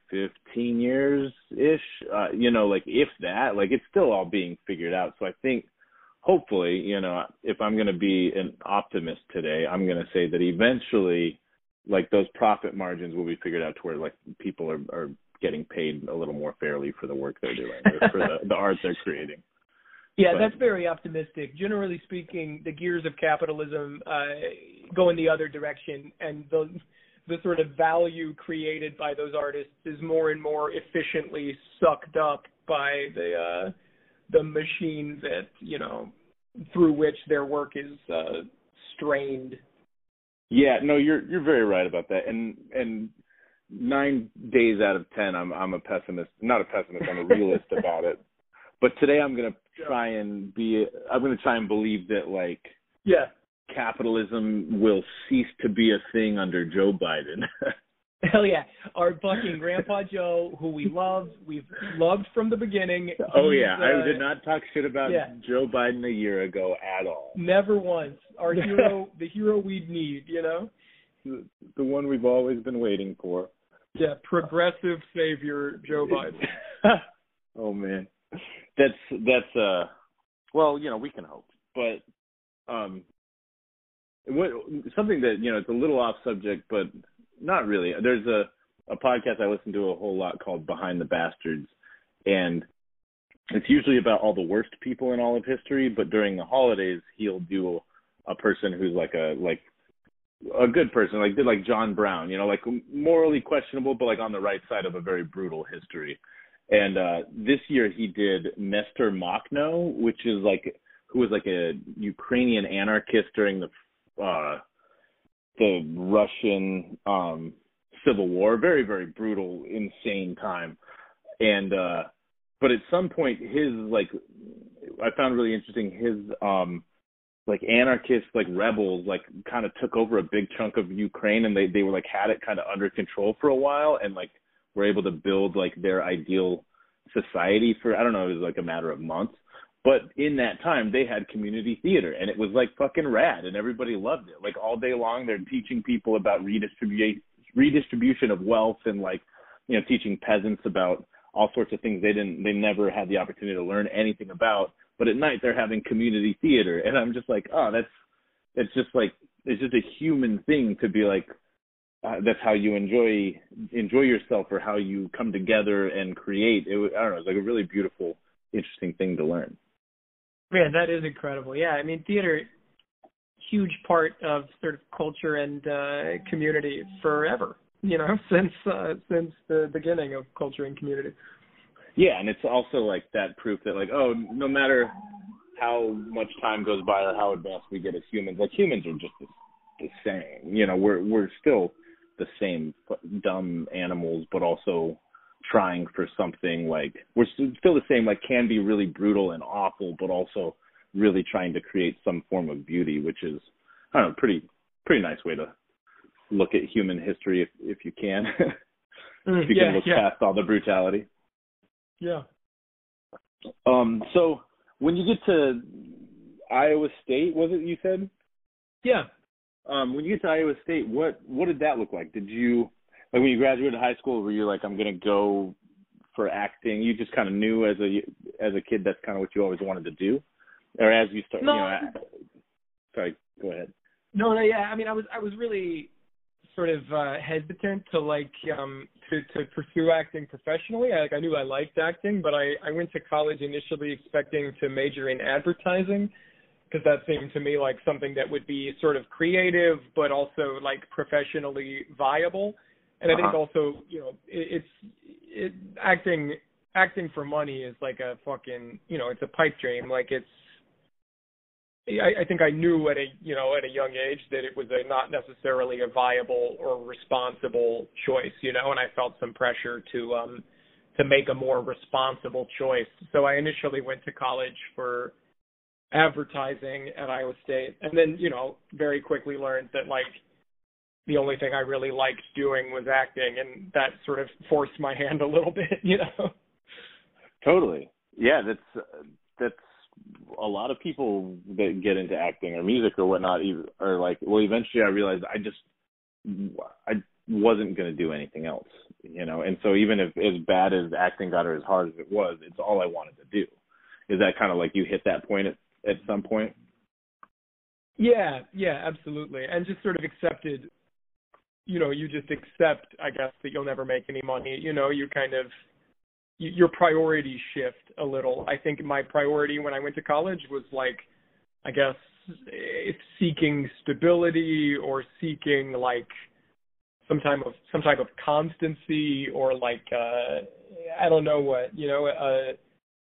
[SPEAKER 1] 15 years ish uh you know like if that like it's still all being figured out. So I think hopefully you know if I'm going to be an optimist today I'm going to say that eventually like those profit margins will be figured out to where like people are are getting paid a little more fairly for the work they're doing for the, the art they're creating
[SPEAKER 3] yeah, but, that's very optimistic. Generally speaking, the gears of capitalism uh, go in the other direction, and the the sort of value created by those artists is more and more efficiently sucked up by the uh, the machine that you know through which their work is uh, strained.
[SPEAKER 1] Yeah, no, you're you're very right about that, and and nine days out of ten, I'm I'm a pessimist, not a pessimist, I'm a realist about it. But today I'm gonna try and be I'm going to try and believe that like
[SPEAKER 3] yeah
[SPEAKER 1] capitalism will cease to be a thing under Joe Biden.
[SPEAKER 3] Hell yeah. Our fucking Grandpa Joe, who we love, we've loved from the beginning.
[SPEAKER 1] Oh yeah, uh, I did not talk shit about yeah. Joe Biden a year ago at all.
[SPEAKER 3] Never once. Our hero, the hero we need, you know.
[SPEAKER 1] The, the one we've always been waiting for.
[SPEAKER 3] Yeah, progressive savior Joe Biden.
[SPEAKER 1] oh man. That's that's uh well you know we can hope. But um what something that you know it's a little off subject but not really. There's a a podcast i listen to a whole lot called behind the bastards and it's usually about all the worst people in all of history but during the holidays he'll do a person who's like a like a good person like did like john brown you know like morally questionable but like on the right side of a very brutal history and uh this year he did Nestor Makhno, which is like who was like a Ukrainian anarchist during the uh the Russian um civil war, very very brutal, insane time. And uh but at some point his like I found really interesting his um like anarchists like rebels like kind of took over a big chunk of Ukraine and they they were like had it kind of under control for a while and like were able to build like their ideal society for I don't know, it was like a matter of months. But in that time, they had community theater, and it was like fucking rad, and everybody loved it. Like all day long, they're teaching people about redistribution redistribution of wealth and like you know teaching peasants about all sorts of things they didn't they never had the opportunity to learn anything about but at night they're having community theater and i'm just like oh that's it's just like it's just a human thing to be like uh, that's how you enjoy enjoy yourself or how you come together and create. It, I don't know. It's like a really beautiful, interesting thing to learn.
[SPEAKER 3] Man, that is incredible. Yeah, I mean, theater, huge part of sort of culture and uh, community forever. You know, since uh, since the beginning of culture and community.
[SPEAKER 1] Yeah, and it's also like that proof that like, oh, no matter how much time goes by or how advanced we get as humans, like humans are just the, the same. You know, we're we're still the same dumb animals, but also trying for something like we're still the same, like can be really brutal and awful, but also really trying to create some form of beauty, which is I don't know, pretty pretty nice way to look at human history if if you can.
[SPEAKER 3] Mm,
[SPEAKER 1] if you
[SPEAKER 3] yeah,
[SPEAKER 1] can look
[SPEAKER 3] yeah.
[SPEAKER 1] past all the brutality.
[SPEAKER 3] Yeah.
[SPEAKER 1] Um, so when you get to Iowa State, was it you said?
[SPEAKER 3] Yeah.
[SPEAKER 1] Um, when you get to Iowa State, what what did that look like? Did you like when you graduated high school? Were you like, I'm gonna go for acting? You just kind of knew as a as a kid that's kind of what you always wanted to do, or as you start,
[SPEAKER 3] No.
[SPEAKER 1] you know. I, Sorry, go ahead.
[SPEAKER 3] No, no, yeah. I mean, I was I was really sort of uh hesitant to like um to to pursue acting professionally. I, like I knew I liked acting, but I I went to college initially expecting to major in advertising because that seemed to me like something that would be sort of creative but also like professionally viable. And I think
[SPEAKER 1] Uh-huh.
[SPEAKER 3] also, you know, it, it's it acting acting for money is like a fucking, you know, it's a pipe dream. Like it's I, I think I knew at a you know at a young age that it was a not necessarily a viable or responsible choice, you know, and I felt some pressure to um to make a more responsible choice. So I initially went to college for advertising at Iowa State and then, you know, very quickly learned that like the only thing I really liked doing was acting and that sort of forced my hand a little bit, you know.
[SPEAKER 1] Totally. Yeah, that's that's a lot of people that get into acting or music or whatnot are like well eventually I realized I just I wasn't going to do anything else, you know. And so even if as bad as acting got or as hard as it was, it's all I wanted to do. Is that kind of like you hit that point at at some point?
[SPEAKER 3] Yeah, yeah, absolutely. And just sort of accepted you know, you just accept, I guess, that you'll never make any money. You know, you kind of your priorities shift a little. I think my priority when I went to college was like, I guess, seeking stability or seeking like some type of some type of constancy or like uh I don't know what you know a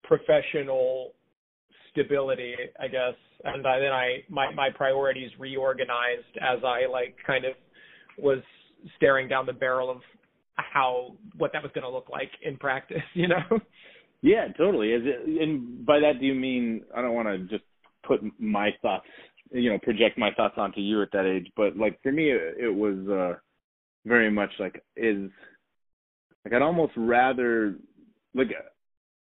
[SPEAKER 3] professional stability I guess and I, then I my my priorities reorganized as I like kind of was staring down the barrel of how what that was going to look like in practice, you know?
[SPEAKER 1] Yeah, totally. Is it, and by that, do you mean I don't want to just put my thoughts, you know, project my thoughts onto you at that age, but like for me, it, it was uh very much like is like I'd almost rather like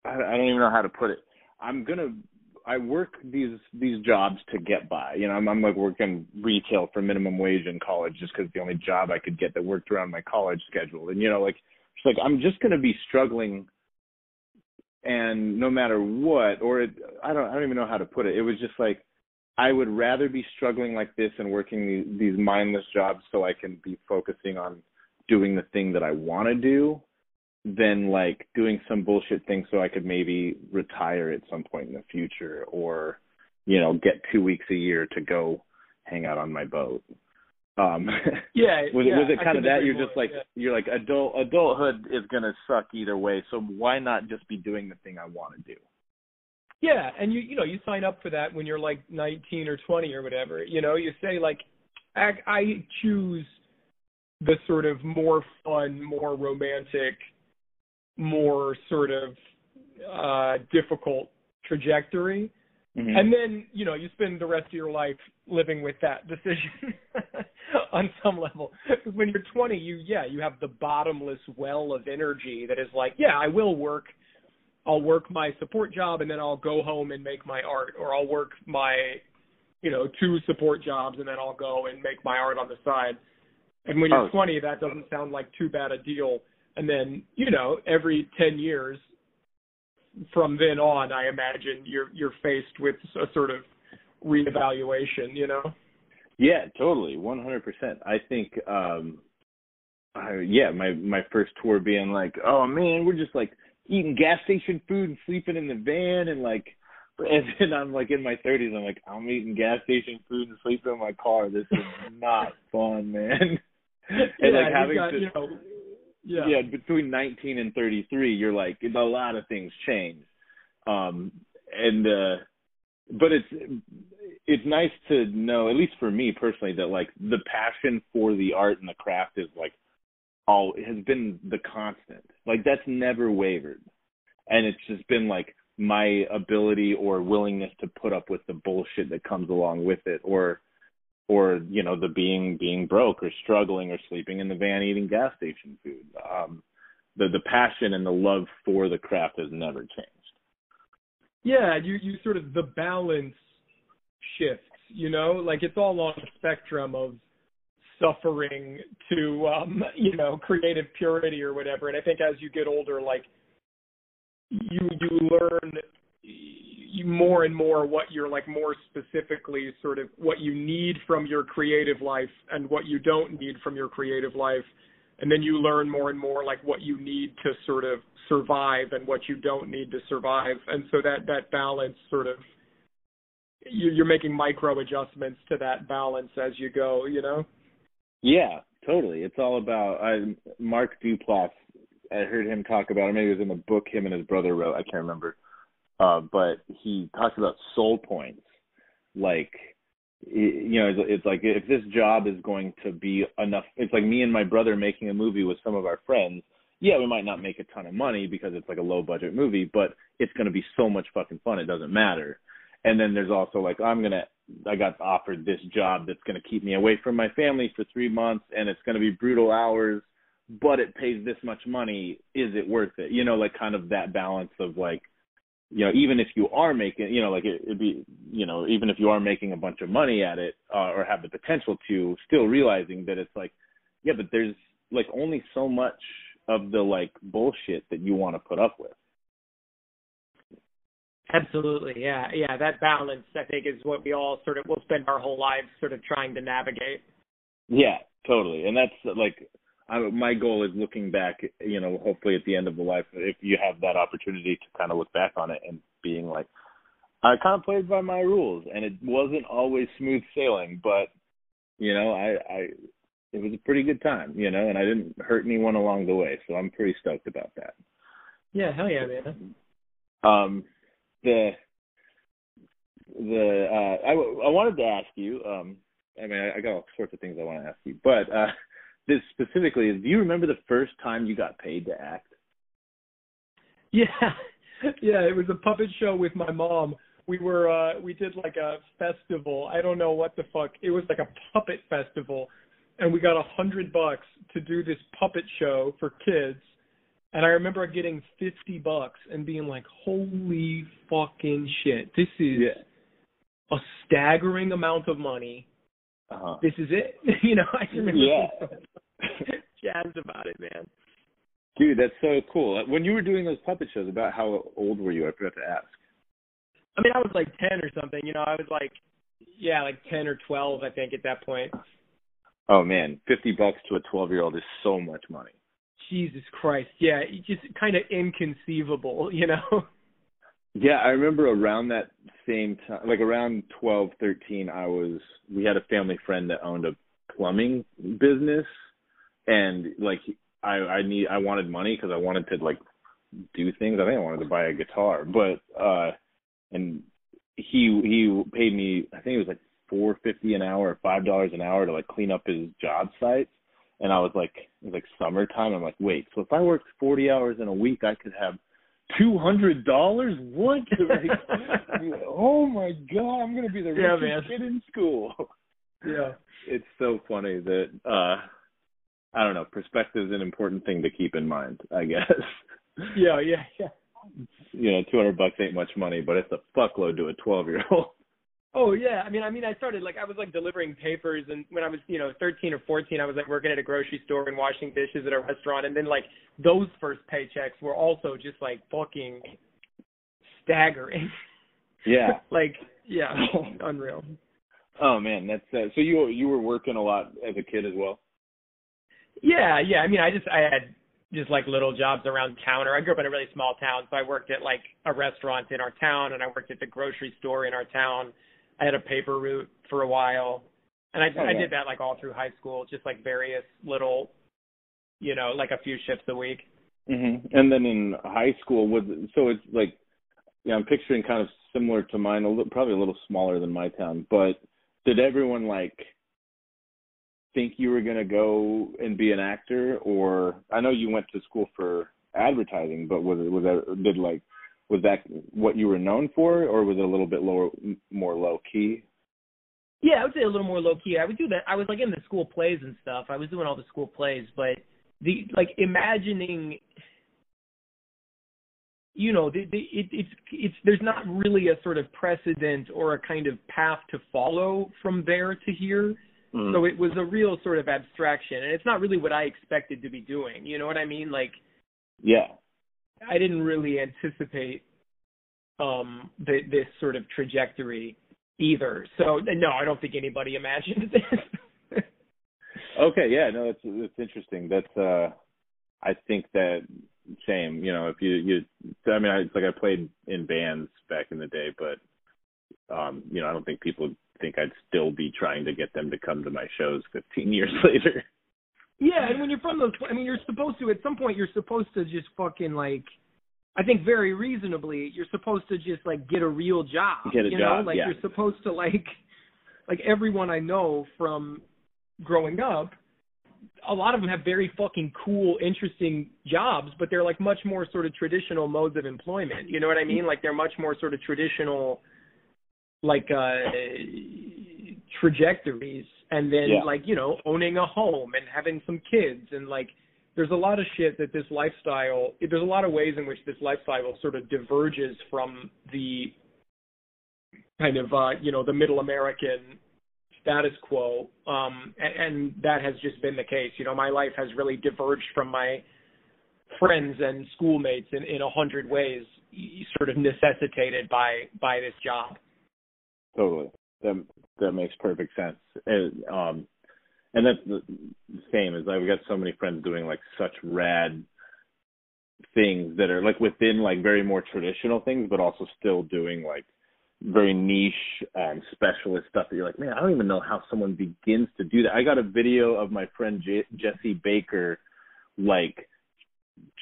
[SPEAKER 1] I, I don't even know how to put it. I'm gonna I work these these jobs to get by. You know, I'm, I'm like working retail for minimum wage in college just because the only job I could get that worked around my college schedule. And you know, like it's like I'm just gonna be struggling, and no matter what, or it, I don't I don't even know how to put it. It was just like I would rather be struggling like this and working these, these mindless jobs so I can be focusing on doing the thing that I want to do than like doing some bullshit thing so I could maybe retire at some point in the future or you know get 2 weeks a year to go hang out on my boat. Um
[SPEAKER 3] Yeah.
[SPEAKER 1] was
[SPEAKER 3] yeah,
[SPEAKER 1] it was it kind of that you're
[SPEAKER 3] more,
[SPEAKER 1] just like
[SPEAKER 3] yeah.
[SPEAKER 1] you're like adult adulthood is going to suck either way so why not just be doing the thing I want to do?
[SPEAKER 3] Yeah, and you you know, you sign up for that when you're like 19 or 20 or whatever. You know, you say like I, I choose the sort of more fun, more romantic, more sort of uh difficult trajectory.
[SPEAKER 1] Mm-hmm.
[SPEAKER 3] And then, you know, you spend the rest of your life living with that decision on some level. Because when you're 20, you, yeah, you have the bottomless well of energy that is like, yeah, I will work. I'll work my support job and then I'll go home and make my art. Or I'll work my, you know, two support jobs and then I'll go and make my art on the side. And when you're
[SPEAKER 1] Oh.
[SPEAKER 3] 20, that doesn't sound like too bad a deal. And then, you know, every 10 years, from then on, I imagine you're you're faced with a sort of reevaluation. You know.
[SPEAKER 1] Yeah, totally, one hundred percent. I think, um I, yeah, my my first tour being like, oh man, we're just like eating gas station food and sleeping in the van and like, and then I'm like in my thirties, I'm like, I'm eating gas station food and sleeping in my car. This is not fun, man. and
[SPEAKER 3] yeah,
[SPEAKER 1] like having
[SPEAKER 3] got,
[SPEAKER 1] to,
[SPEAKER 3] you know, yeah,
[SPEAKER 1] yeah, between 19 and 33, you're like a lot of things change. Um, and uh, but it's it's nice to know, at least for me personally, that like the passion for the art and the craft is like all has been the constant. Like that's never wavered, and it's just been like my ability or willingness to put up with the bullshit that comes along with it, or or you know the being being broke or struggling or sleeping in the van eating gas station food. Um, the the passion and the love for the craft has never changed.
[SPEAKER 3] Yeah, you you sort of the balance shifts, you know, like it's all on the spectrum of suffering to um, you know, creative purity or whatever. And I think as you get older, like you you learn more and more what you're like more specifically sort of what you need from your creative life and what you don't need from your creative life. And then you learn more and more like what you need to sort of survive and what you don't need to survive. And so that that balance sort of you're making micro adjustments to that balance as you go you know?
[SPEAKER 1] Yeah totally. It's all about I, mark duplass i heard him talk about it maybe it was in the book him and his brother wrote i can't remember uh but he talks about soul points like you know, it's like if this job is going to be enough, it's like me and my brother making a movie with some of our friends. Yeah, we might not make a ton of money because it's like a low budget movie, but it's going to be so much fucking fun. It doesn't matter. And then there's also like I'm gonna, I got offered this job that's going to keep me away from my family for three months, and it's going to be brutal hours, but it pays this much money. Is it worth it? You know, like kind of that balance of like you know, even if you are making, you know, like it, would be, you know, even if you are making a bunch of money at it uh, or have the potential to, still realizing that it's like, yeah, but there's like only so much of the like bullshit that you want to put up with.
[SPEAKER 3] Absolutely, yeah, yeah. That balance, I think, is what we all sort of will spend our whole lives sort of trying to navigate.
[SPEAKER 1] Yeah, totally, and that's like I, my goal is looking back, you know, hopefully at the end of the life, if you have that opportunity to kind of look back on it and being like, I kind of played by my rules, and it wasn't always smooth sailing, but you know, I, I, it was a pretty good time, you know, and I didn't hurt anyone along the way, so I'm pretty stoked about that.
[SPEAKER 3] Yeah, hell yeah, man.
[SPEAKER 1] Um, the, the, uh, I, I wanted to ask you, um, I mean, I, I got all sorts of things I want to ask you, but uh this specifically is do you remember the first time you got paid to act?
[SPEAKER 3] Yeah. Yeah, it was a puppet show with my mom. We were uh we did like a festival. I don't know what the fuck. It was like a puppet festival and we got a hundred bucks to do this puppet show for kids. And I remember getting fifty bucks and being like, Holy fucking shit. This is yeah. a staggering amount of money. Uh-huh. This is it. you know, I remember
[SPEAKER 1] yeah.
[SPEAKER 3] jazzed about it, man.
[SPEAKER 1] Dude, that's so cool. When you were doing those puppet shows, about how old were you? I forgot to ask.
[SPEAKER 3] I mean, I was like ten or something. You know, I was like, yeah, like ten or twelve, I think, at that point.
[SPEAKER 1] Oh man, fifty bucks to a twelve-year-old is so much money.
[SPEAKER 3] Jesus Christ, yeah, just kind of inconceivable, you know.
[SPEAKER 1] Yeah, I remember around that same time, like around twelve, thirteen, I was. We had a family friend that owned a plumbing business, and like I I need I wanted money because I wanted to like do things. I think I wanted to buy a guitar, but uh, and he he paid me. I think it was like four fifty an hour or five dollars an hour to like clean up his job sites. And I was like, it was like summertime. I'm like, wait, so if I worked 40 hours in a week, I could have two hundred dollars? What? oh my god, I'm gonna be the richest
[SPEAKER 3] yeah,
[SPEAKER 1] kid in school.
[SPEAKER 3] Yeah,
[SPEAKER 1] it's so funny that uh I don't know. Perspective is an important thing to keep in mind, I guess.
[SPEAKER 3] Yeah, yeah, yeah.
[SPEAKER 1] You know, two hundred bucks ain't much money, but it's a fuckload to a twelve year old.
[SPEAKER 3] Oh yeah, I mean, I mean, I started like I was like delivering papers, and when I was you know 13 or 14, I was like working at a grocery store and washing dishes at a restaurant, and then like those first paychecks were also just like fucking staggering.
[SPEAKER 1] Yeah.
[SPEAKER 3] like yeah, unreal.
[SPEAKER 1] Oh man, that's uh, so you you were working a lot as a kid as well.
[SPEAKER 3] Yeah, yeah. I mean, I just I had just like little jobs around town or I grew up in a really small town so I worked at like a restaurant in our town and I worked at the grocery store in our town I had a paper route for a while, and I oh, I did that like all through high school, just like various little, you know, like a few shifts a week.
[SPEAKER 1] Mhm. And then in high school, was so it's like, yeah, I'm picturing kind of similar to mine, a little, probably a little smaller than my town. But did everyone like think you were gonna go and be an actor, or I know you went to school for advertising, but was it was that did like was that what you were known for, or was it a little bit lower, more low key?
[SPEAKER 3] Yeah, I would say a little more low key. I would do that. I was like in the school plays and stuff. I was doing all the school plays, but the like imagining you know the, the, it, it's it's there's not really a sort of precedent or a kind of path to follow from there to here mm. so it was a real sort of abstraction and it's not really what i expected to be doing you know what i mean like
[SPEAKER 1] yeah
[SPEAKER 3] i didn't really anticipate um the, this sort of trajectory either so no i don't think anybody imagined this
[SPEAKER 1] okay yeah no that's that's interesting that's uh i think that same. You know, if you you, I mean, I, it's like I played in bands back in the day, but um, you know, I don't think people think I'd still be trying to get them to come to my shows 15 years later.
[SPEAKER 3] Yeah, and when you're from those, I mean, you're supposed to at some point you're supposed to just fucking like, I think very reasonably, you're supposed to just like get a real job.
[SPEAKER 1] Get a
[SPEAKER 3] you
[SPEAKER 1] job.
[SPEAKER 3] Know? Like
[SPEAKER 1] yeah.
[SPEAKER 3] you're supposed to like, like everyone I know from growing up a lot of them have very fucking cool, interesting jobs, but they're like much more sort of traditional modes of employment. You know what I mean? Like they're much more sort of traditional, like uh trajectories. And then
[SPEAKER 1] yeah.
[SPEAKER 3] like you know owning a home and having some kids and like there's a lot of shit that this lifestyle. There's a lot of ways in which this lifestyle sort of diverges from the kind of uh you know the middle American status quo, um, and, and that has just been the case. You know, my life has really diverged from my friends and schoolmates in in a hundred ways, sort of necessitated by by this job.
[SPEAKER 1] Totally, that that makes perfect sense. And, um, and that's the same as I've got so many friends doing like such rad things that are like within like very more traditional things, but also still doing like very niche and specialist stuff that you're like, man, I don't even know how someone begins to do that. I got a video of my friend J- Jesse Baker, like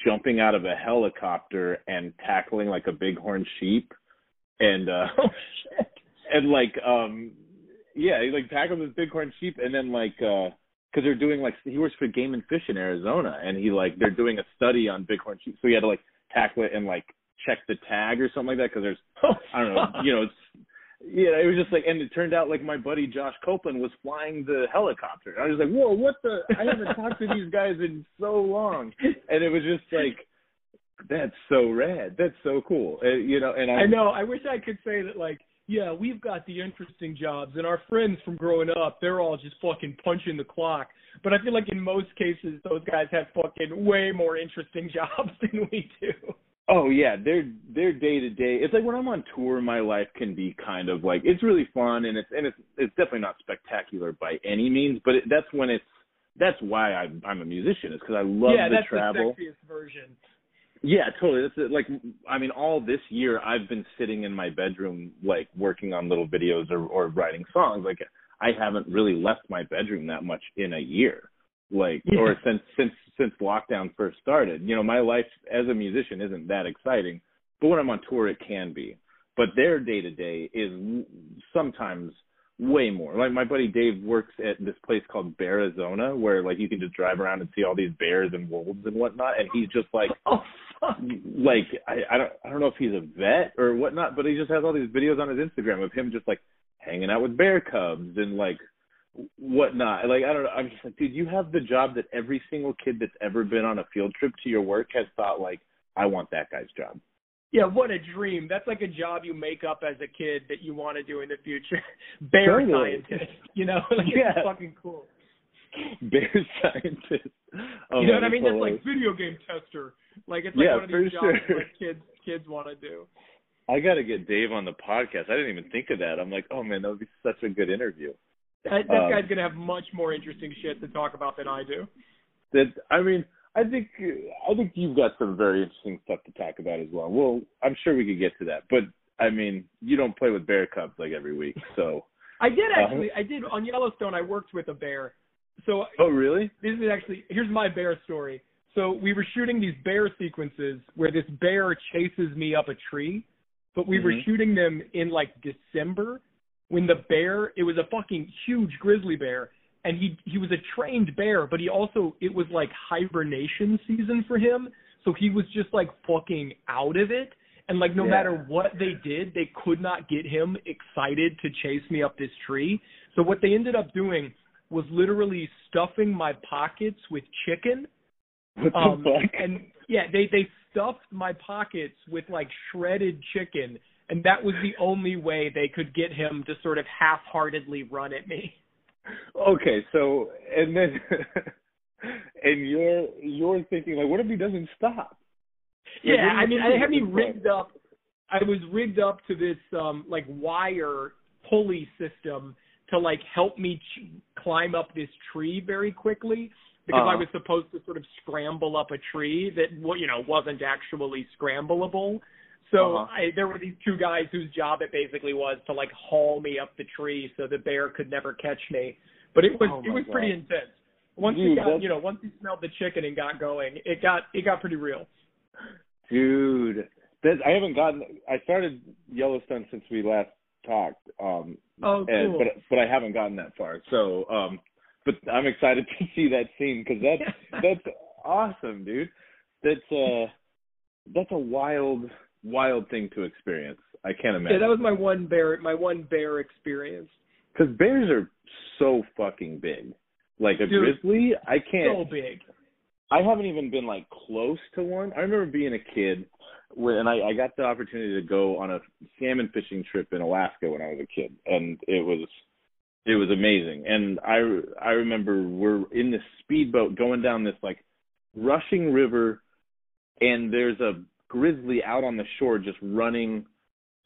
[SPEAKER 1] jumping out of a helicopter and tackling like a bighorn sheep, and uh,
[SPEAKER 3] oh shit,
[SPEAKER 1] and like um, yeah, he like tackled this bighorn sheep, and then like uh, because they're doing like he works for Game and Fish in Arizona, and he like they're doing a study on bighorn sheep, so he had to like tackle it and like check the tag or something like that because there's oh, I don't know you know it's yeah it was just like and it turned out like my buddy Josh Copeland was flying the helicopter. I was like whoa what the I haven't talked to these guys in so long. And it was just like that's so rad. That's so cool. Uh, you know and I,
[SPEAKER 3] I know. I wish I could say that like yeah, we've got the interesting jobs, and our friends from growing up, they're all just fucking punching the clock. But I feel like in most cases, those guys have fucking way more interesting jobs than we do.
[SPEAKER 1] Oh yeah, their their day to day. It's like when I'm on tour, my life can be kind of like it's really fun and it's and it's it's definitely not spectacular by any means, but it, that's when it's that's why I, I'm a musician is because I love
[SPEAKER 3] yeah,
[SPEAKER 1] the
[SPEAKER 3] that's
[SPEAKER 1] travel.
[SPEAKER 3] the sexiest version.
[SPEAKER 1] Yeah, totally. That's it. like I mean, all this year I've been sitting in my bedroom like working on little videos or or writing songs. Like I haven't really left my bedroom that much in a year like
[SPEAKER 3] yeah.
[SPEAKER 1] or since since since lockdown first started. You know, my life as a musician isn't that exciting, but when I'm on tour, it can be. But their day to day is sometimes way more. Like my buddy Dave works at this place called Bearizona, where like you can just drive around and see all these bears and wolves and whatnot, and he's just like,
[SPEAKER 3] oh.
[SPEAKER 1] Like I, I don't I don't know if he's a vet or whatnot, but he just has all these videos on his Instagram of him just like hanging out with bear cubs and like whatnot. Like I don't know. I'm just like, dude, you have the job that every single kid that's ever been on a field trip to your work has thought like, I want that guy's job.
[SPEAKER 3] Yeah, what a dream. That's like a job you make up as a kid that you want to do in the future. Bear
[SPEAKER 1] totally.
[SPEAKER 3] scientist, you know? Like,
[SPEAKER 1] yeah.
[SPEAKER 3] It's fucking cool.
[SPEAKER 1] Bear scientist. Oh,
[SPEAKER 3] you know what I mean?
[SPEAKER 1] That's
[SPEAKER 3] like video game tester. Like it's like
[SPEAKER 1] yeah,
[SPEAKER 3] one of these jobs
[SPEAKER 1] sure.
[SPEAKER 3] like kids kids want to do.
[SPEAKER 1] I got to get Dave on the podcast. I didn't even think of that. I'm like, oh man, that would be such a good interview.
[SPEAKER 3] That, that
[SPEAKER 1] Um,
[SPEAKER 3] guy's gonna have much more interesting shit to talk about than I do.
[SPEAKER 1] that I mean, I think I think you've got some very interesting stuff to talk about as well. Well, I'm sure we could get to that, but I mean, you don't play with bear cubs like every week, so.
[SPEAKER 3] I did
[SPEAKER 1] Uh-huh.
[SPEAKER 3] actually. I did on Yellowstone. I worked with a bear. So
[SPEAKER 1] Oh really?
[SPEAKER 3] this is actually here's my bear story. So we were shooting these bear sequences where this bear chases me up a tree, but we were
[SPEAKER 1] Mhm.
[SPEAKER 3] shooting them in like December when the bear it was a fucking huge grizzly bear and he he was a trained bear, but he also it was like hibernation season for him, so he was just like fucking out of it. And like no
[SPEAKER 1] Yeah.
[SPEAKER 3] matter what they did, they could not get him excited to chase me up this tree. So what they ended up doing was literally stuffing my pockets with chicken
[SPEAKER 1] What the
[SPEAKER 3] um,
[SPEAKER 1] fuck?
[SPEAKER 3] And yeah, they they stuffed my pockets with like shredded chicken, and that was the only way they could get him to sort of half-heartedly run at me.
[SPEAKER 1] Okay, so and then and you're you're thinking like, what if he doesn't stop? Like,
[SPEAKER 3] Yeah,
[SPEAKER 1] what do you
[SPEAKER 3] I mean, I had me rigged up. I was rigged up to this um like wire pulley system to like help me ch- climb up this tree very quickly because I
[SPEAKER 1] Uh-huh.
[SPEAKER 3] was supposed to sort of scramble up a tree that wa- you know wasn't actually scrambleable. So
[SPEAKER 1] Uh-huh.
[SPEAKER 3] I, there were these two guys whose job it basically was to like haul me up the tree so the bear could never catch me. But it was
[SPEAKER 1] Oh
[SPEAKER 3] it was pretty intense. Once
[SPEAKER 1] Dude,
[SPEAKER 3] he got
[SPEAKER 1] that's-
[SPEAKER 3] you know once he smelled the chicken and got going, it got it got pretty real.
[SPEAKER 1] Dude, that I haven't gotten. I started Yellowstone since we last talked. Um,
[SPEAKER 3] Oh,
[SPEAKER 1] and,
[SPEAKER 3] cool.
[SPEAKER 1] but but I haven't gotten that far. So, um, but I'm excited to see that scene because that's that's awesome, dude. That's uh, that's a wild wild thing to experience. I can't imagine.
[SPEAKER 3] Yeah, that was my one bear my one bear experience.
[SPEAKER 1] Because bears are so fucking big. Like a
[SPEAKER 3] Dude,
[SPEAKER 1] grizzly, I can't.
[SPEAKER 3] So big.
[SPEAKER 1] I haven't even been like close to one. I remember being a kid and I, I got the opportunity to go on a salmon fishing trip in Alaska when I was a kid, and it was it was amazing. And I I remember we're in this speedboat going down this like rushing river, and there's a grizzly out on the shore just running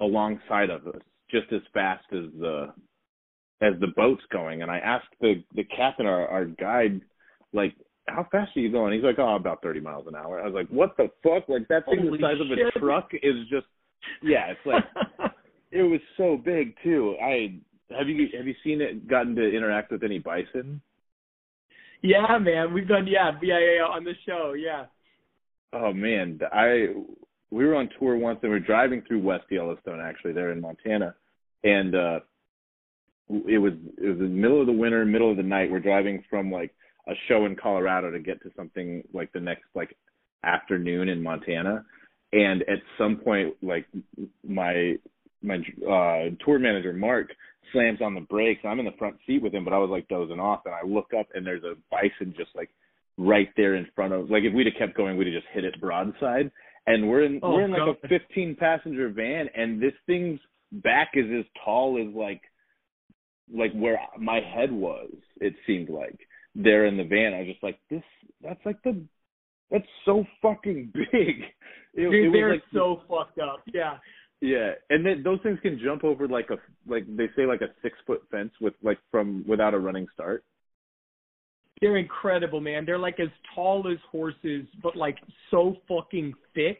[SPEAKER 1] alongside of us, just as fast as the as the boat's going. And I asked the the captain, our our guide, like how fast are you going? He's like, oh, about 30 miles an hour. I was like, what the fuck? Like that thing
[SPEAKER 3] Holy
[SPEAKER 1] the size of a truck is just, yeah, it's like, it was so big too. I, have you, have you seen it, gotten to interact with any bison?
[SPEAKER 3] yeah, man. We've done yeah, yeah, yeah, yeah on the show, yeah.
[SPEAKER 1] Oh man, I, we were on tour once and we were driving through West Yellowstone actually there in Montana. And, uh, it was, it was the middle of the winter, middle of the night. We're driving from like a show in Colorado to get to something like the next like afternoon in Montana. And at some point, like my my uh tour manager Mark slams on the brakes. I'm in the front seat with him, but I was like dozing off, and I look up and there's a bison just like right there in front of. Like if we'd have kept going, we'd have just hit it broadside. And we're in
[SPEAKER 3] Oh,
[SPEAKER 1] we're in like
[SPEAKER 3] God.
[SPEAKER 1] a 15 passenger van, and this thing's back is as tall as like like where my head was. It seemed like there in the van. I was just like, this. That's like the. That's so fucking big. It,
[SPEAKER 3] Dude,
[SPEAKER 1] it was
[SPEAKER 3] they're
[SPEAKER 1] like
[SPEAKER 3] so fucked up. Yeah.
[SPEAKER 1] yeah, and then those things can jump over like a like they say like a six foot fence with like from without a running start.
[SPEAKER 3] They're incredible, man. They're like as tall as horses, but like so fucking thick.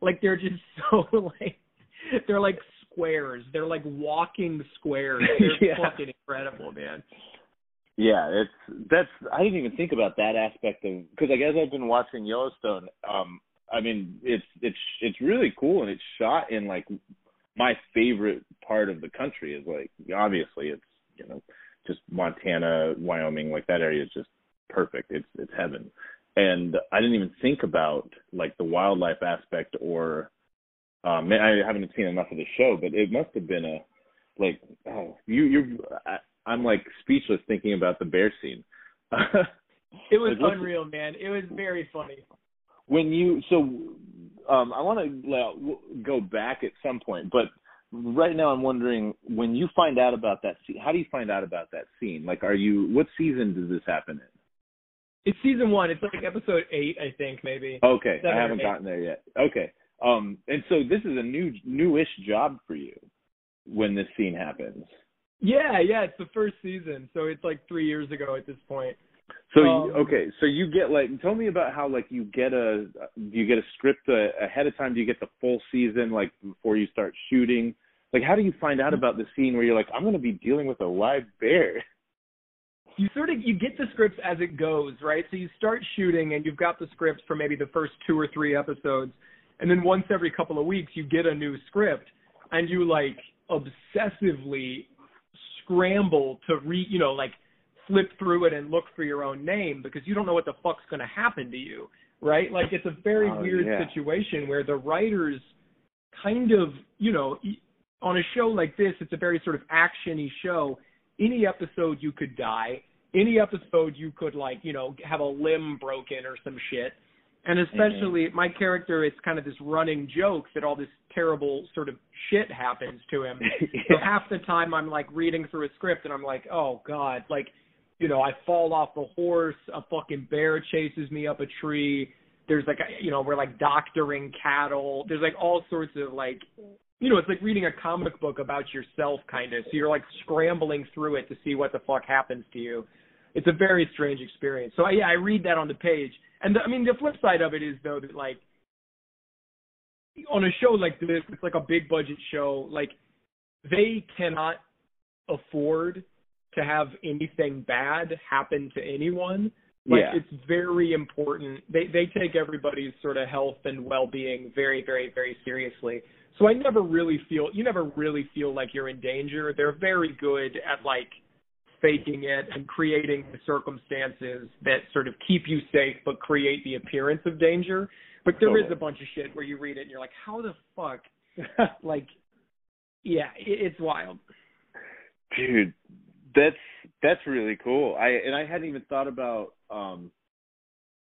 [SPEAKER 3] Like they're just so like they're like squares. They're like walking squares. They're
[SPEAKER 1] Yeah.
[SPEAKER 3] fucking incredible, man.
[SPEAKER 1] Yeah, it's that's I didn't even think about that aspect of because like as I've been watching Yellowstone, um, I mean it's it's it's really cool and it's shot in like my favorite part of the country is like obviously it's you know just Montana, Wyoming, like that area is just perfect. It's it's heaven. And I didn't even think about like the wildlife aspect or um I haven't seen enough of the show, but it must have been a like oh you you I, I'm like speechless thinking about the bear scene.
[SPEAKER 3] It was
[SPEAKER 1] Like,
[SPEAKER 3] unreal, man. It was very funny.
[SPEAKER 1] when you so um I want to go back at some point, but right now I'm wondering when you find out about that scene, how do you find out about that scene? Like are you what season does this happen in?
[SPEAKER 3] It's season one. It's like episode eight, I think, maybe.
[SPEAKER 1] Okay,
[SPEAKER 3] Seven
[SPEAKER 1] I haven't gotten there yet. Okay. Um and so this is a new newish job for you when this scene happens.
[SPEAKER 3] Yeah, yeah. It's the first season, so it's like three years ago at this point.
[SPEAKER 1] So
[SPEAKER 3] Um,
[SPEAKER 1] okay, so you get like tell me about how like you get a do you get a script uh, ahead of time? Do you get the full season like before you start shooting? Like how do you find out about the scene where you're like I'm going to be dealing with a live bear?
[SPEAKER 3] you sort of you get the scripts as it goes, right? So you start shooting and you've got the scripts for maybe the first two or three episodes, and then once every couple of weeks you get a new script, and you like obsessively scramble to re, you know, like flip through it and look for your own name because you don't know what the fuck's going to happen to you, right? Like it's a very
[SPEAKER 1] Oh,
[SPEAKER 3] weird
[SPEAKER 1] yeah.
[SPEAKER 3] situation where the writers kind of, you know, on a show like this, it's a very sort of actiony show. Any episode you could die. Any episode you could like, you know, have a limb broken or some shit. And especially mm-hmm. my character, it's kind of this running joke that all this terrible sort of shit happens to him. yeah. So half the time I'm like reading through a script and I'm like, oh god, like, you know, I fall off the horse, a fucking bear chases me up a tree. There's like, a, you know, we're like doctoring cattle. There's like all sorts of like, you know, it's like reading a comic book about yourself, kind of. So you're like scrambling through it to see what the fuck happens to you. It's a very strange experience. So yeah, I read that on the page and the, I mean, the flip side of it is though that like on a show like this, it's like a big budget show. Like they cannot afford to have anything bad happen to anyone. Like
[SPEAKER 1] yeah.
[SPEAKER 3] it's very important. They they take everybody's sort of health and well being very, very, very seriously. So I never really feel you never really feel like you're in danger. They're very good at like faking it and creating the circumstances that sort of keep you safe but create the appearance of danger. But there totally. is a bunch of shit where you read it and you're like, how the fuck? like, yeah, it, it's wild.
[SPEAKER 1] Dude, that's that's really cool. I and I hadn't even thought about um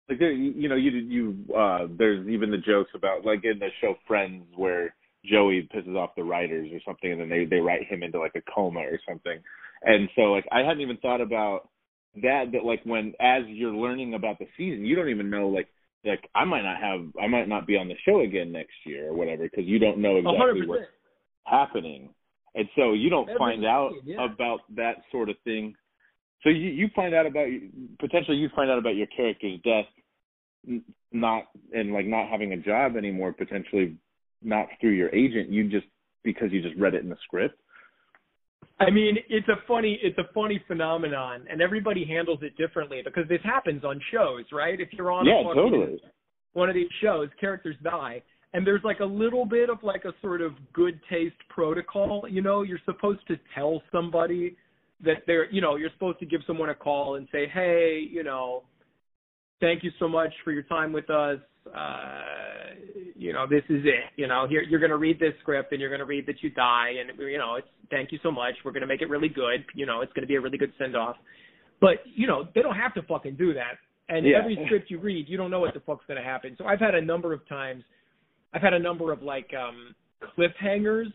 [SPEAKER 1] like there, you know you you uh there's even the jokes about like in the show Friends where Joey pisses off the writers or something and then they they write him into like a coma or something and so like I hadn't even thought about that that like when as you're learning about the season, you don't even know like like I might not have I might not be on the show again next year or whatever because you don't know exactly
[SPEAKER 3] 100%.
[SPEAKER 1] what's happening. And so you don't find out
[SPEAKER 3] yeah.
[SPEAKER 1] about that sort of thing. So you you find out about potentially you find out about your character's death not and like not having a job anymore potentially not through your agent you just because you just read it in the script
[SPEAKER 3] I mean, it's a funny it's a funny phenomenon, and everybody handles it differently because this happens on shows, right? If you're on
[SPEAKER 1] yeah,
[SPEAKER 3] a
[SPEAKER 1] totally.
[SPEAKER 3] one of these shows, characters die, and there's like a little bit of like a sort of good taste protocol. You know, you're supposed to tell somebody that they're, you know, you're supposed to give someone a call and say, hey, you know, thank you so much for your time with us. Uh, you know, this is it. You know, here you're going to read this script and you're going to read that you die, and you know, it's thank you so much. We're going to make it really good. You know, it's going to be a really good send off. But you know, they don't have to fucking do that. And
[SPEAKER 1] yeah.
[SPEAKER 3] every script you read, you don't know what the fuck's going to happen. So I've had a number of times, I've had a number of like um cliffhangers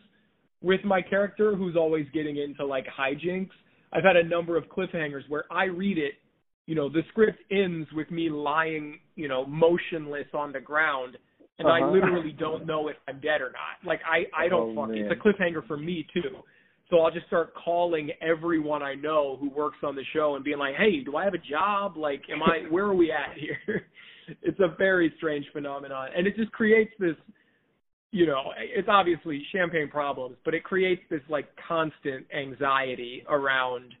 [SPEAKER 3] with my character who's always getting into like hijinks. I've had a number of cliffhangers where I read it you know, the script ends with me lying, you know, motionless on the ground and uh-huh. I literally don't know if I'm dead or not. Like I I don't
[SPEAKER 1] oh,
[SPEAKER 3] fuck it's a cliffhanger for me too. So I'll just start calling everyone I know who works on the show and being like, "Hey, do I have a job? Like am I where are we at here?" it's a very strange phenomenon and it just creates this you know, it's obviously champagne problems, but it creates this like constant anxiety around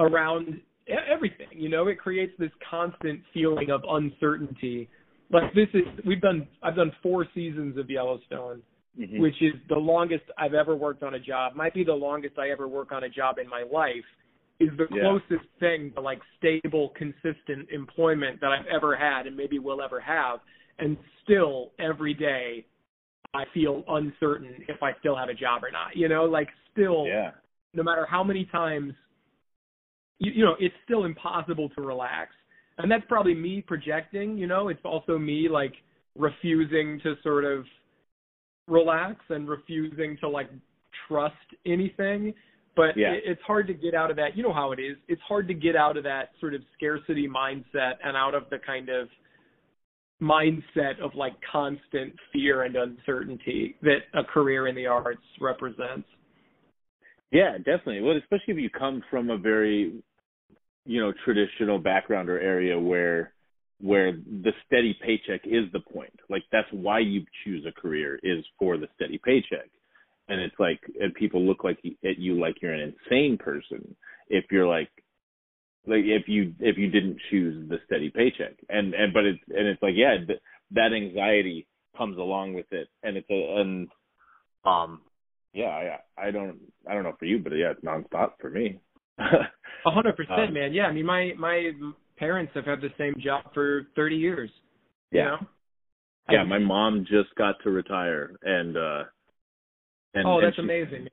[SPEAKER 3] around everything. You know, it creates this constant feeling of uncertainty. Like this is we've done I've done four seasons of Yellowstone,
[SPEAKER 1] mm-hmm.
[SPEAKER 3] which is the longest I've ever worked on a job. Might be the longest I ever work on a job in my life. Is the
[SPEAKER 1] yeah.
[SPEAKER 3] closest thing to like stable, consistent employment that I've ever had and maybe will ever have. And still every day I feel uncertain if I still have a job or not. You know, like still
[SPEAKER 1] yeah.
[SPEAKER 3] no matter how many times you, you know, it's still impossible to relax. And that's probably me projecting, you know, it's also me like refusing to sort of relax and refusing to like trust anything. But
[SPEAKER 1] yeah.
[SPEAKER 3] it, it's hard to get out of that. You know how it is. It's hard to get out of that sort of scarcity mindset and out of the kind of mindset of like constant fear and uncertainty that a career in the arts represents.
[SPEAKER 1] Yeah, definitely. Well, especially if you come from a very you know traditional background or area where where the steady paycheck is the point. Like that's why you choose a career is for the steady paycheck. And it's like and people look like at you like you're an insane person if you're like like if you if you didn't choose the steady paycheck. And and but it's and it's like yeah th- that anxiety comes along with it. And it's a and um yeah i i don't i don't know for you but yeah it's nonstop for me
[SPEAKER 3] A hundred percent, um, man. Yeah, I mean, my my parents have had the same job for thirty years.
[SPEAKER 1] Yeah.
[SPEAKER 3] You know?
[SPEAKER 1] Yeah,
[SPEAKER 3] I,
[SPEAKER 1] my mom just got to retire, and uh and
[SPEAKER 3] oh, that's
[SPEAKER 1] and she,
[SPEAKER 3] amazing.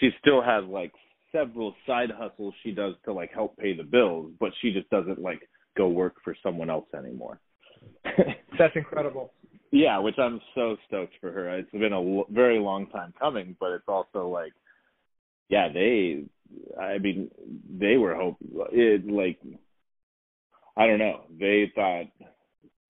[SPEAKER 1] She still has like several side hustles she does to like help pay the bills, but she just doesn't like go work for someone else anymore.
[SPEAKER 3] That's incredible.
[SPEAKER 1] Yeah, which I'm so stoked for her. It's been a l- very long time coming, but it's also like, yeah, they, I mean, they were hope it like, I don't know, they thought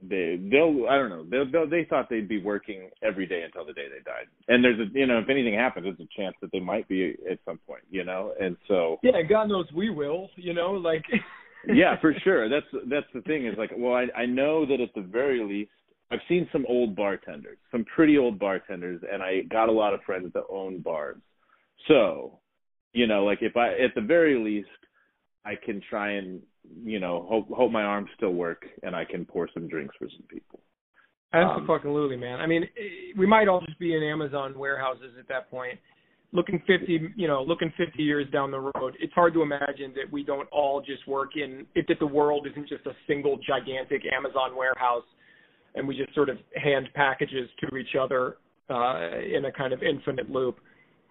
[SPEAKER 1] they they'll I don't know they they they thought they'd be working every day until the day they died. And there's a you know if anything happens, there's a chance that they might be at some point, you know. And so
[SPEAKER 3] yeah, God knows we will, you know, like
[SPEAKER 1] yeah, for sure. That's that's the thing is like well I I know that at the very least I've seen some old bartenders, some pretty old bartenders, and I got a lot of friends that own bars. So, you know, like if I at the very least I can try and you know hope hope my arms still work and I can pour some drinks for some people.
[SPEAKER 3] Absolutely, um, fucking literally, man. I mean, we might all just be in Amazon warehouses at that point. Looking 50, you know, looking 50 years down the road, it's hard to imagine that we don't all just work in, if that the world isn't just a single gigantic Amazon warehouse and we just sort of hand packages to each other uh, in a kind of infinite loop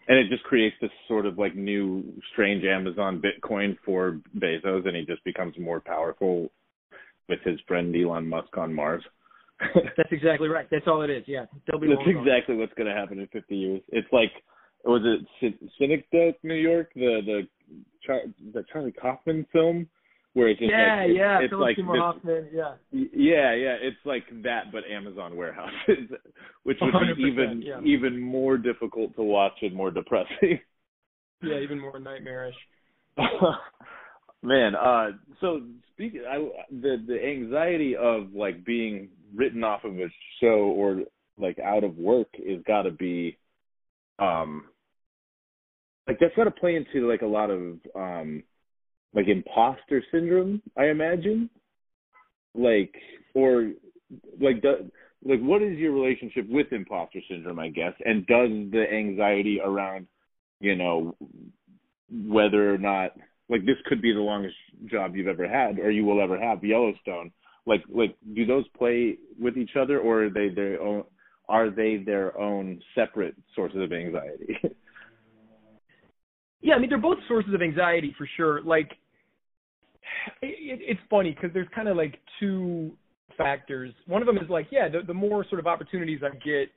[SPEAKER 1] and it just creates this sort of like new strange Amazon Bitcoin for Bezos, and he just becomes more powerful with his friend Elon Musk on Mars.
[SPEAKER 3] That's exactly right. That's all it is. Yeah,
[SPEAKER 1] That's exactly what's going to happen in 50 years. It's like was it Synecdoche, New York, the the the Charlie Kaufman film where it's just
[SPEAKER 3] yeah,
[SPEAKER 1] like,
[SPEAKER 3] yeah,
[SPEAKER 1] it's,
[SPEAKER 3] Philip
[SPEAKER 1] like
[SPEAKER 3] Seymour Hoffman, yeah,
[SPEAKER 1] yeah, yeah. It's like that, but Amazon warehouses, which would be even
[SPEAKER 3] yeah.
[SPEAKER 1] even more difficult to watch and more depressing.
[SPEAKER 3] Yeah, even more nightmarish.
[SPEAKER 1] Man, uh, so speaking, I, the the anxiety of like being written off of a show or like out of work is got to be, um, like that's got to play into like a lot of um like imposter syndrome, I imagine. Like or like like what is your relationship with imposter syndrome, I guess, and does the anxiety around, you know, whether or not like this could be the longest job you've ever had or you will ever have, Yellowstone. Like like do those play with each other or are they their own are they their own separate sources of anxiety?
[SPEAKER 3] yeah, I mean they're both sources of anxiety for sure. Like it, it's funny because there's kind of like two factors. One of them is like, yeah, the, the more sort of opportunities I get,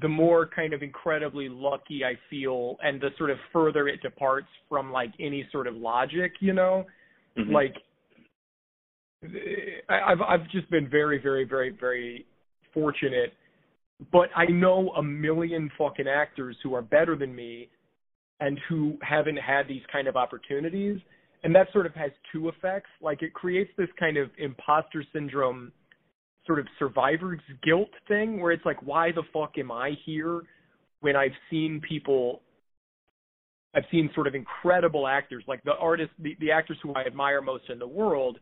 [SPEAKER 3] the more kind of incredibly lucky I feel, and the sort of further it departs from like any sort of logic, you know,
[SPEAKER 1] mm-hmm.
[SPEAKER 3] like I, I've I've just been very very very very fortunate, but I know a million fucking actors who are better than me, and who haven't had these kind of opportunities and that sort of has two effects. Like it creates this kind of imposter syndrome, sort of survivor's guilt thing, where it's like, why the fuck am I here when I've seen people, I've seen sort of incredible actors, like the artists, the, the actors who I admire most in the world,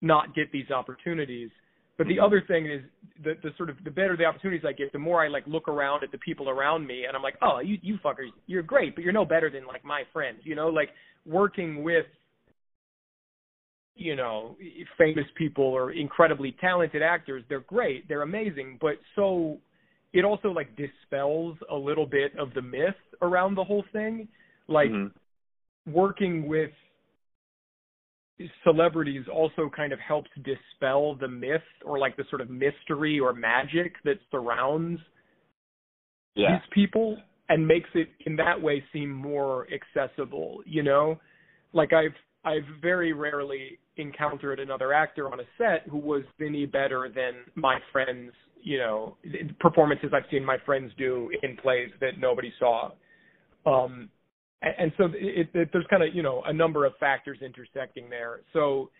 [SPEAKER 3] not get these opportunities. But the mm-hmm. other thing is the the sort of the better the opportunities I get, the more I like look around at the people around me, and I'm like, oh, you you fuckers, you're great, but you're no better than like my friends, you know, like working with you know famous people or incredibly talented actors they're great they're amazing but so it also like dispels a little bit of the myth around the whole thing like
[SPEAKER 1] mm-hmm.
[SPEAKER 3] working with celebrities also kind of helps dispel the myth or like the sort of mystery or magic that surrounds
[SPEAKER 1] yeah.
[SPEAKER 3] these people and makes it in that way seem more accessible you know? Like i've i've very rarely encountered another actor on a set who was any better than my friends you know performances i've seen my friends do in plays that nobody saw. Um and, and so it, it, there's kind of you know a number of factors intersecting there. So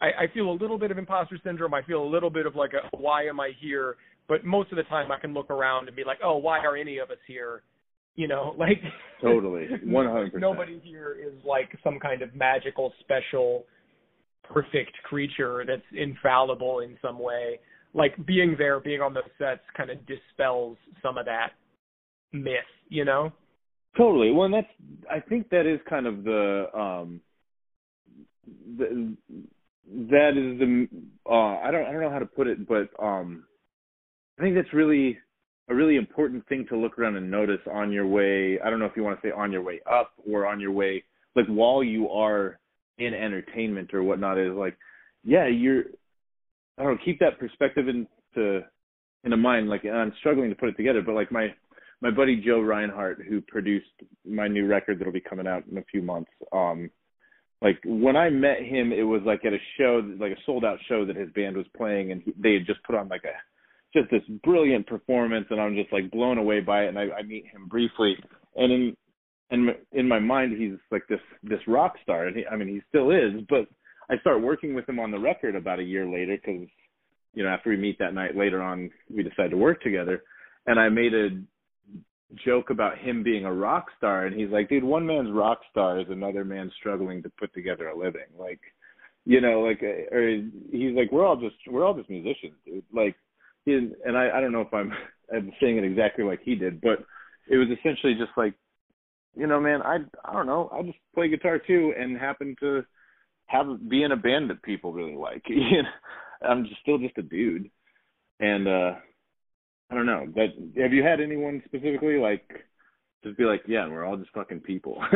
[SPEAKER 3] I, I feel a little bit of imposter syndrome. I feel a little bit of like a why am i here? But most of the time I can look around and be like, oh, why are any of us here? You know, like
[SPEAKER 1] totally, one hundred percent.
[SPEAKER 3] Nobody here is like some kind of magical, special, perfect creature that's infallible in some way. Like being there, being on those sets, kind of dispels some of that myth. You know.
[SPEAKER 1] Totally. Well, and that's I think that is kind of the um the that is the uh I don't I don't know how to put it, but um I think that's really a really important thing to look around and notice on your way. I don't know if you want to say on your way up or on your way, like while you are in entertainment or whatnot. Is like, yeah, you're I don't know, keep that perspective into in a mind. Like I'm struggling to put it together, but like my my buddy Joe Reinhardt, who produced my new record that'll be coming out in a few months. Um, like when I met him, it was like at a show, like a sold out show that his band was playing, and he, they had just put on like a just this brilliant performance, and I'm just like blown away by it. And I, I meet him briefly, and in in in my mind, he's like this this rock star, and he, I mean, he still is. But I start working with him on the record about a year later because you know after we meet that night later on, we decide to work together, and I made a joke about him being a rock star and he's like dude one man's rock star is another man struggling to put together a living like you know like uh, or he's like we're all just we're all just musicians dude like he and i i don't know if i'm i'm saying it exactly like he did but it was essentially just like you know man i i don't know i just play guitar too and happen to have be in a band that people really like you know i'm just still just a dude and uh I don't know. But have you had anyone specifically like just be like, yeah, we're all just fucking people?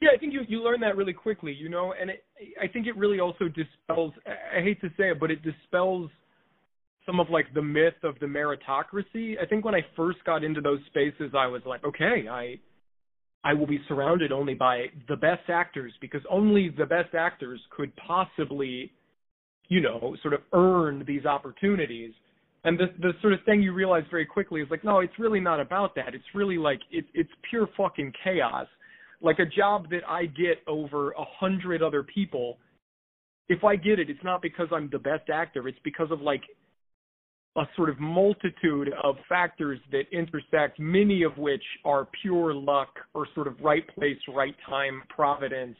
[SPEAKER 3] yeah, I think you you learn that really quickly, you know, and it, I think it really also dispels. I hate to say it, but it dispels some of like the myth of the meritocracy. I think when I first got into those spaces, I was like, okay, I I will be surrounded only by the best actors because only the best actors could possibly, you know, sort of earn these opportunities. And the the sort of thing you realize very quickly is like no it's really not about that. It's really like it's it's pure fucking chaos. Like a job that i get over a hundred other people if i get it it's not because i'm the best actor. It's because of like a sort of multitude of factors that intersect many of which are pure luck or sort of right place right time providence.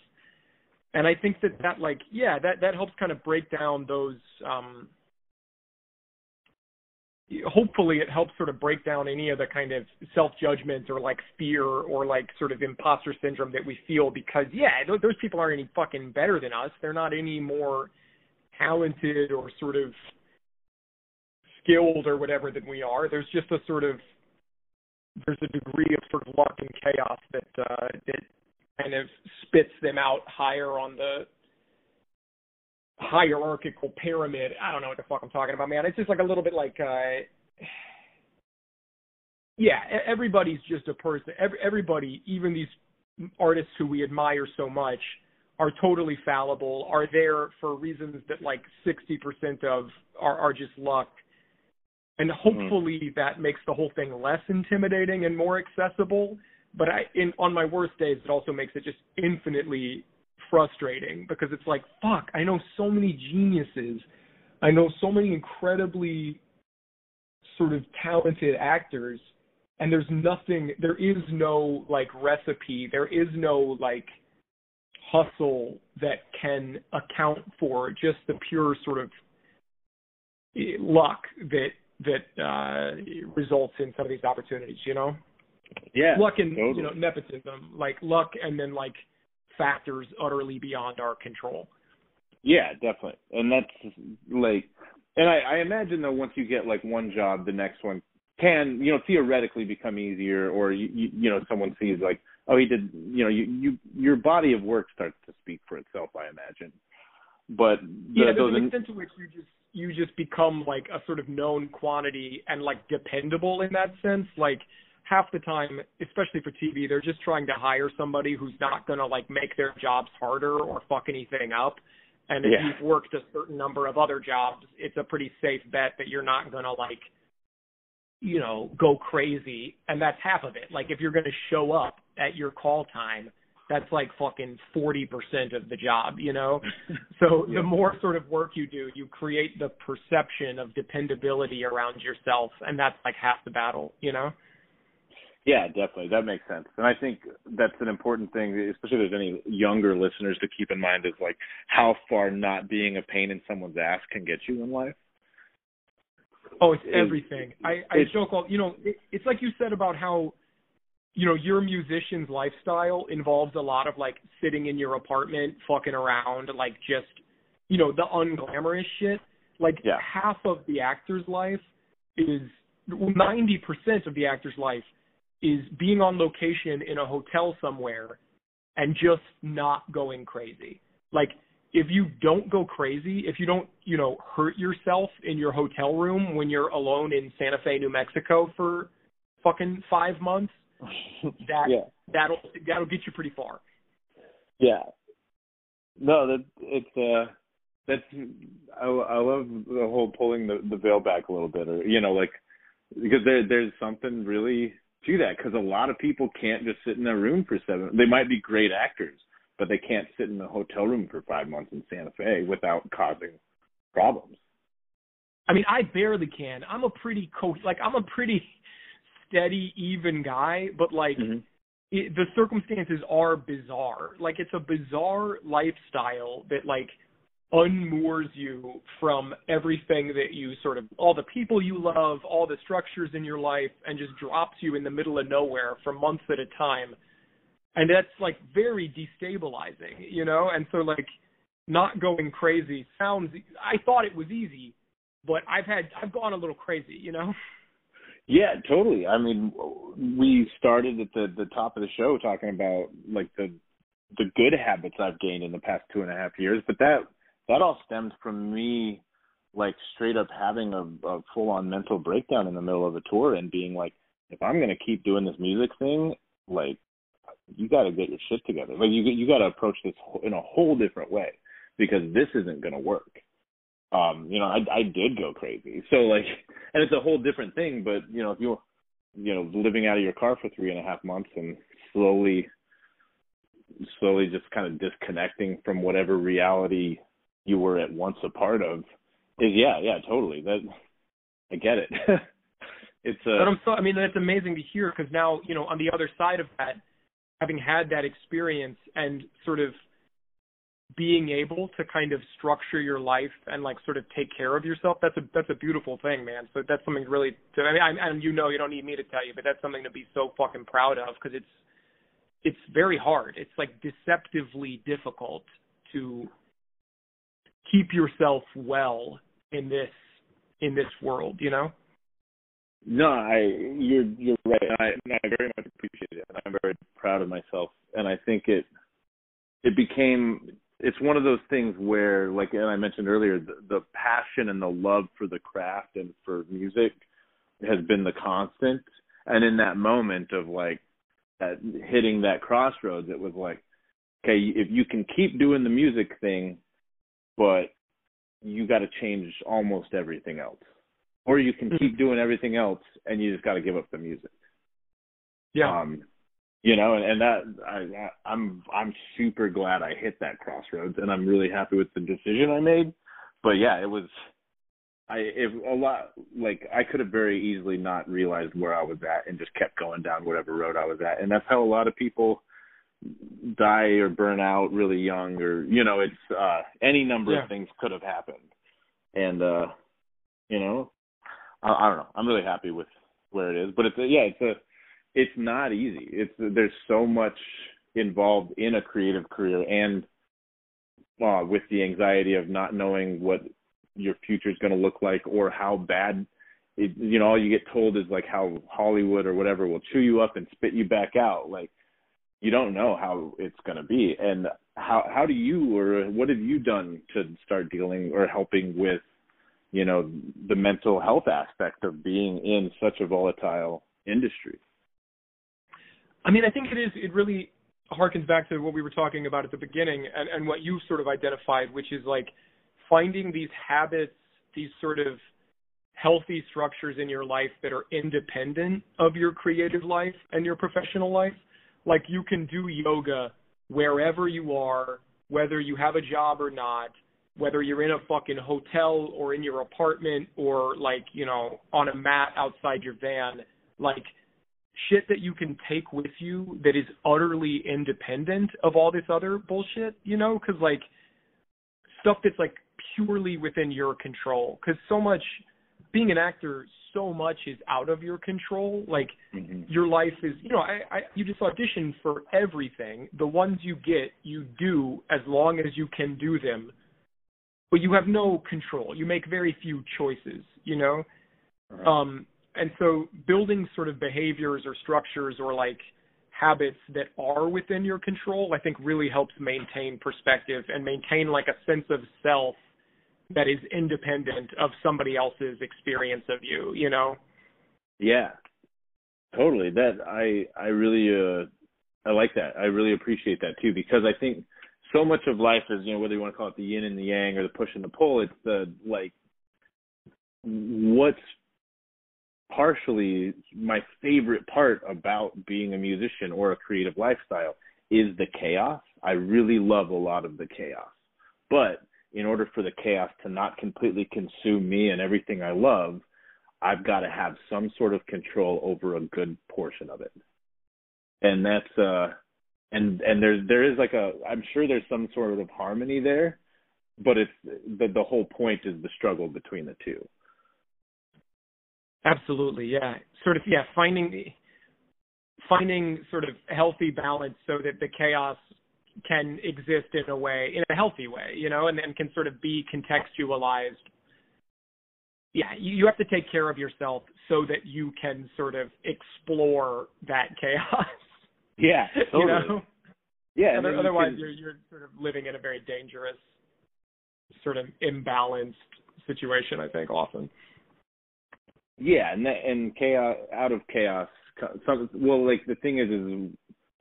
[SPEAKER 3] And i think that that like yeah that that helps kind of break down those um hopefully it helps sort of break down any of the kind of self judgment or like fear or like sort of imposter syndrome that we feel because yeah those, those people aren't any fucking better than us. They're not any more talented or sort of skilled or whatever than we are there's just a sort of there's a degree of sort of luck and chaos that uh that kind of spits them out higher on the hierarchical pyramid. I don't know what the fuck I'm talking about, man. It's just like a little bit like uh yeah, everybody's just a person. Every, everybody, even these artists who we admire so much, are totally fallible. Are there for reasons that like 60% of are are just luck. And mm-hmm. hopefully mm-hmm. that makes the whole thing less intimidating and more accessible. But I, in on my worst days, it also makes it just infinitely frustrating because it's like, fuck, I know so many geniuses. I know so many incredibly sort of talented actors and there's nothing there is no like recipe, there is no like hustle that can account for just the pure sort of eh, luck that that uh results in some of these opportunities, you know?
[SPEAKER 1] Yeah.
[SPEAKER 3] Luck and
[SPEAKER 1] totally.
[SPEAKER 3] you know, nepotism. Like luck and then like factors utterly beyond our control.
[SPEAKER 1] Yeah, definitely. And that's like and I, I imagine though once you get like one job, the next one can, you know, theoretically become easier or you you, you know, someone sees like, oh he did you know, you, you your body of work starts to speak for itself, I imagine. But
[SPEAKER 3] the, yeah, there's an extent to which you just you just become like a sort of known quantity and like dependable in that sense. Like half the time, especially for TV, they're just trying to hire somebody who's not to like make their jobs harder or fuck anything up. And if
[SPEAKER 1] yeah.
[SPEAKER 3] you've worked a certain number of other jobs, it's a pretty safe bet that you're not to like, you know, go crazy. And that's half of it. Like if you're to show up at your call time, that's like fucking 40% of the job, you know? So yeah. the more sort of work you do, you create the perception of dependability around yourself. And that's like half the battle, you know?
[SPEAKER 1] Yeah, definitely. That makes sense. And I think that's an important thing, especially if there's any younger listeners to keep in mind is like how far not being a pain in someone's ass can get you in life.
[SPEAKER 3] Oh, it's everything. I, I it's, joke all, you know, it, it's like you said about how, you know, your musician's lifestyle involves a lot of like sitting in your apartment, fucking around, like just, you know, the unglamorous shit. Like
[SPEAKER 1] yeah.
[SPEAKER 3] half of the actor's life is, 90% of the actor's life is being on location in a hotel somewhere and just not going crazy. Like if you don't go crazy, if you don't, you know, hurt yourself in your hotel room when you're alone in Santa Fe, New Mexico for fucking five months, that
[SPEAKER 1] yeah.
[SPEAKER 3] that'll that'll get you pretty far.
[SPEAKER 1] Yeah. No, that it's uh that's I, I love the whole pulling the the veil back a little bit, or you know, like because there there's something really to that because a lot of people can't just sit in a room for seven. They might be great actors, but they can't sit in a hotel room for five months in Santa Fe without causing problems.
[SPEAKER 3] I mean, I barely can. I'm a pretty co like I'm a pretty steady, even guy, but like
[SPEAKER 1] Mm-hmm.
[SPEAKER 3] it, the circumstances are bizarre. Like it's a bizarre lifestyle that like unmoors you from everything that you sort of all the people you love, all the structures in your life, and just drops you in the middle of nowhere for months at a time. And that's like very destabilizing, you know? And so like not going crazy sounds I thought it was easy, but I've had I've gone a little crazy, you know?
[SPEAKER 1] Yeah, totally. I mean, we started at the the top of the show talking about like the the good habits I've gained in the past two and a half years, but that that all stemmed from me like straight up having a, a full on mental breakdown in the middle of a tour and being like, if I'm gonna keep doing this music thing, like you got to get your shit together. Like you you got to approach this in a whole different way because this isn't gonna work um, you know, I I did go crazy. So like, and it's a whole different thing. But you know, if you're, you know, living out of your car for three and a half months and slowly, slowly just kind of disconnecting from whatever reality you were at once a part of, is yeah, yeah, totally. That I get it. it's uh,
[SPEAKER 3] But I'm so I mean that's amazing to hear because now you know on the other side of that, having had that experience and sort of being able to kind of structure your life and like sort of take care of yourself that's a that's a beautiful thing man so that's something really to i mean I, and you know you don't need me to tell you but that's something to be so fucking proud of because it's it's very hard it's like deceptively difficult to keep yourself well in this in this world you know
[SPEAKER 1] No, I you're you're right. I, I very much appreciate it. I'm very proud of myself. And I think it it became one of those things where like and I mentioned earlier the, the passion and the love for the craft and for music has been the constant. And in that moment of like that hitting that crossroads, it was like, okay, if you can keep doing the music thing, but you got to change almost everything else or you can keep doing everything else and you just got to give up the music.
[SPEAKER 3] yeah
[SPEAKER 1] Um, you know, and, and that I, I I'm I'm super glad I hit that crossroads, and I'm really happy with the decision I made. But yeah, it was I if a lot like I could have very easily not realized where I was at and just kept going down whatever road I was at, and that's how a lot of people die or burn out really young, or you know, it's uh any number
[SPEAKER 3] Yeah.
[SPEAKER 1] of things could have happened, and uh you know, I, I don't know. I'm really happy with where it is, but it's a, yeah, it's a it's not easy. It's there's so much involved in a creative career and uh, with the anxiety of not knowing what your future is going to look like or how bad it, you know all you get told is like how Hollywood or whatever will chew you up and spit you back out. Like you don't know how it's going to be. And how how do you or what have you done to start dealing or helping with you know the mental health aspect of being in such a volatile industry
[SPEAKER 3] I mean, I think it is. It really harkens back to what we were talking about at the beginning, and, and what you sort of identified, which is like finding these habits, these sort of healthy structures in your life that are independent of your creative life and your professional life. Like you can do yoga wherever you are, whether you have a job or not, whether you're in a fucking hotel or in your apartment or like, you know, on a mat outside your van. Like shit that you can take with you that is utterly independent of all this other bullshit, you know? Because, like, stuff that's, like, purely within your control. Because so much, being an actor, so much is out of your control. Like,
[SPEAKER 1] mm-hmm.
[SPEAKER 3] your life is, you know, I, I, you just audition for everything. The ones you get, you do as long as you can do them. But you have no control. You make very few choices, you know?
[SPEAKER 1] Uh-huh.
[SPEAKER 3] Um, and so building sort of behaviors or structures or like habits that are within your control, I think really helps maintain perspective and maintain like a sense of self that is independent of somebody else's experience of you, you know?
[SPEAKER 1] Yeah. Totally. That I I really uh I like that. I really appreciate that too because I think so much of life is, you know, whether you want to call it the yin and the yang or the push and the pull, it's the like what's partially my favorite part about being a musician or a creative lifestyle is the chaos. I really love a lot of the chaos. But in order for the chaos to not completely consume me and everything I love, I've got to have some sort of control over a good portion of it. And that's uh and and there's there is like a I'm sure there's some sort of harmony there, but it's the the whole point is the struggle between the two.
[SPEAKER 3] Absolutely, yeah. Sort of, yeah, finding finding sort of healthy balance so that the chaos can exist in a way, in a healthy way, you know, and, and can sort of be contextualized. Yeah, you, you have to take care of yourself so that you can sort of explore that chaos.
[SPEAKER 1] Yeah, totally.
[SPEAKER 3] you know?
[SPEAKER 1] Yeah.
[SPEAKER 3] Other,
[SPEAKER 1] you
[SPEAKER 3] otherwise,
[SPEAKER 1] can,
[SPEAKER 3] you're you're sort of living in a very dangerous, sort of imbalanced situation. I think often.
[SPEAKER 1] Yeah, and that, and chaos out of chaos. Some, well, like the thing is, is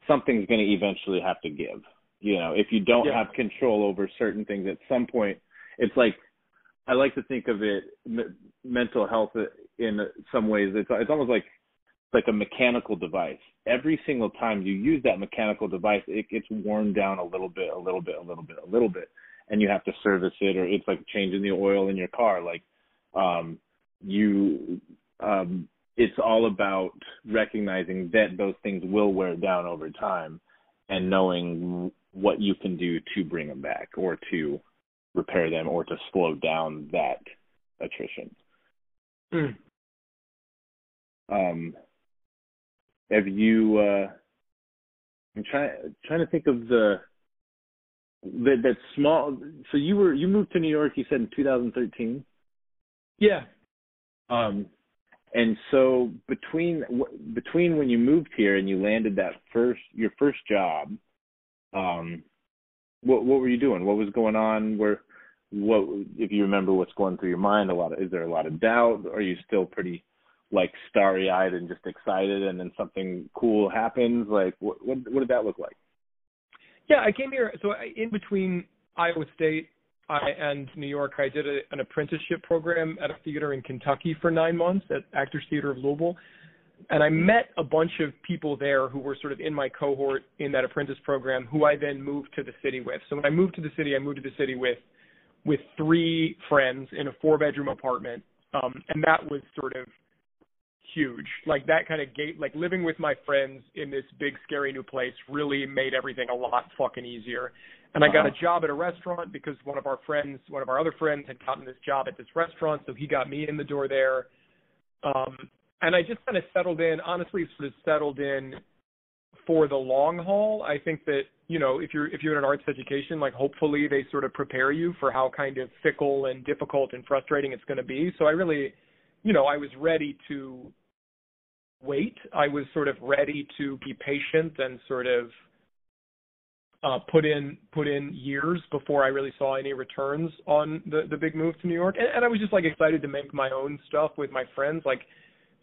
[SPEAKER 1] something's going to eventually have to give. You know, if you don't
[SPEAKER 3] Yeah.
[SPEAKER 1] have control over certain things, at some point, it's like I like to think of it m- mental health in some ways. It's it's almost like like a mechanical device. Every single time you use that mechanical device, it gets worn down a little bit, a little bit, a little bit, a little bit, and you have to service it, or it's like changing the oil in your car. Like um, you, um, it's all about recognizing that those things will wear down over time, and knowing what you can do to bring them back, or to repair them, or to slow down that attrition.
[SPEAKER 3] Mm.
[SPEAKER 1] Um, have you? Uh, I'm trying trying to think of the that that small. So you were you moved to New York. You said in 2013.
[SPEAKER 3] Yeah.
[SPEAKER 1] Um, and so between between when you moved here and you landed that first your first job, um, what what were you doing? What was going on? Where what if you remember what's going through your mind? A lot of is there a lot of doubt? Are you still pretty like starry eyed and just excited, and then something cool happens? Like what what, what did that look like?
[SPEAKER 3] Yeah, I came here. So I, in between Iowa State I, and New York, I did a, an apprenticeship program at a theater in Kentucky for nine months at Actors Theater of Louisville. And I met a bunch of people there who were sort of in my cohort in that apprentice program, who I then moved to the city with. So when I moved to the city, I moved to the city with with three friends in a four bedroom apartment, um, and that was sort of huge. Like that kind of gate, like living with my friends in this big scary new place really made everything a lot fucking easier. And I got a
[SPEAKER 1] Uh-huh.
[SPEAKER 3] job at a restaurant because one of our friends, one of our other friends had gotten this job at this restaurant, so he got me in the door there. Um and I just kind of settled in, honestly sort of settled in for the long haul. I think that, you know, if you're if you're in an arts education, like hopefully they sort of prepare you for how kind of fickle and difficult and frustrating it's going to be. So I really, you know, I was ready to wait. I was sort of ready to be patient and sort of uh, put in put in years before I really saw any returns on the the big move to New York. And, and I was just like excited to make my own stuff with my friends. Like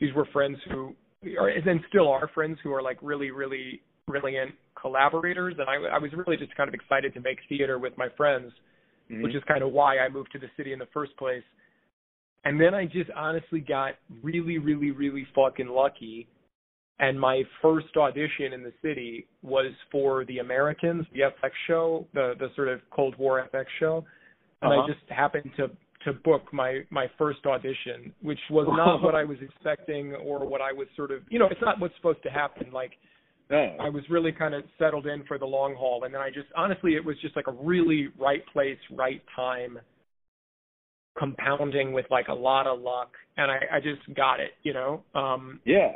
[SPEAKER 3] these were friends who are and still are friends who are like really really brilliant collaborators. And I I was really just kind of excited to make theater with my friends,
[SPEAKER 1] Mhm.
[SPEAKER 3] which is kind of why I moved to the city in the first place. And then I just honestly got really, really, really fucking lucky. And my first audition in the city was for the Americans, the FX show, the the sort of Cold War FX show. And
[SPEAKER 1] Uh-huh.
[SPEAKER 3] I just happened to to book my my first audition, which was not what I was expecting or what I was sort of you know, it's not what's supposed to happen. Like
[SPEAKER 1] No.
[SPEAKER 3] I was really kind of settled in for the long haul, and then I just honestly, it was just like a really right place, right time, compounding with like a lot of luck, and I, I just got it, you know. Um,
[SPEAKER 1] yeah.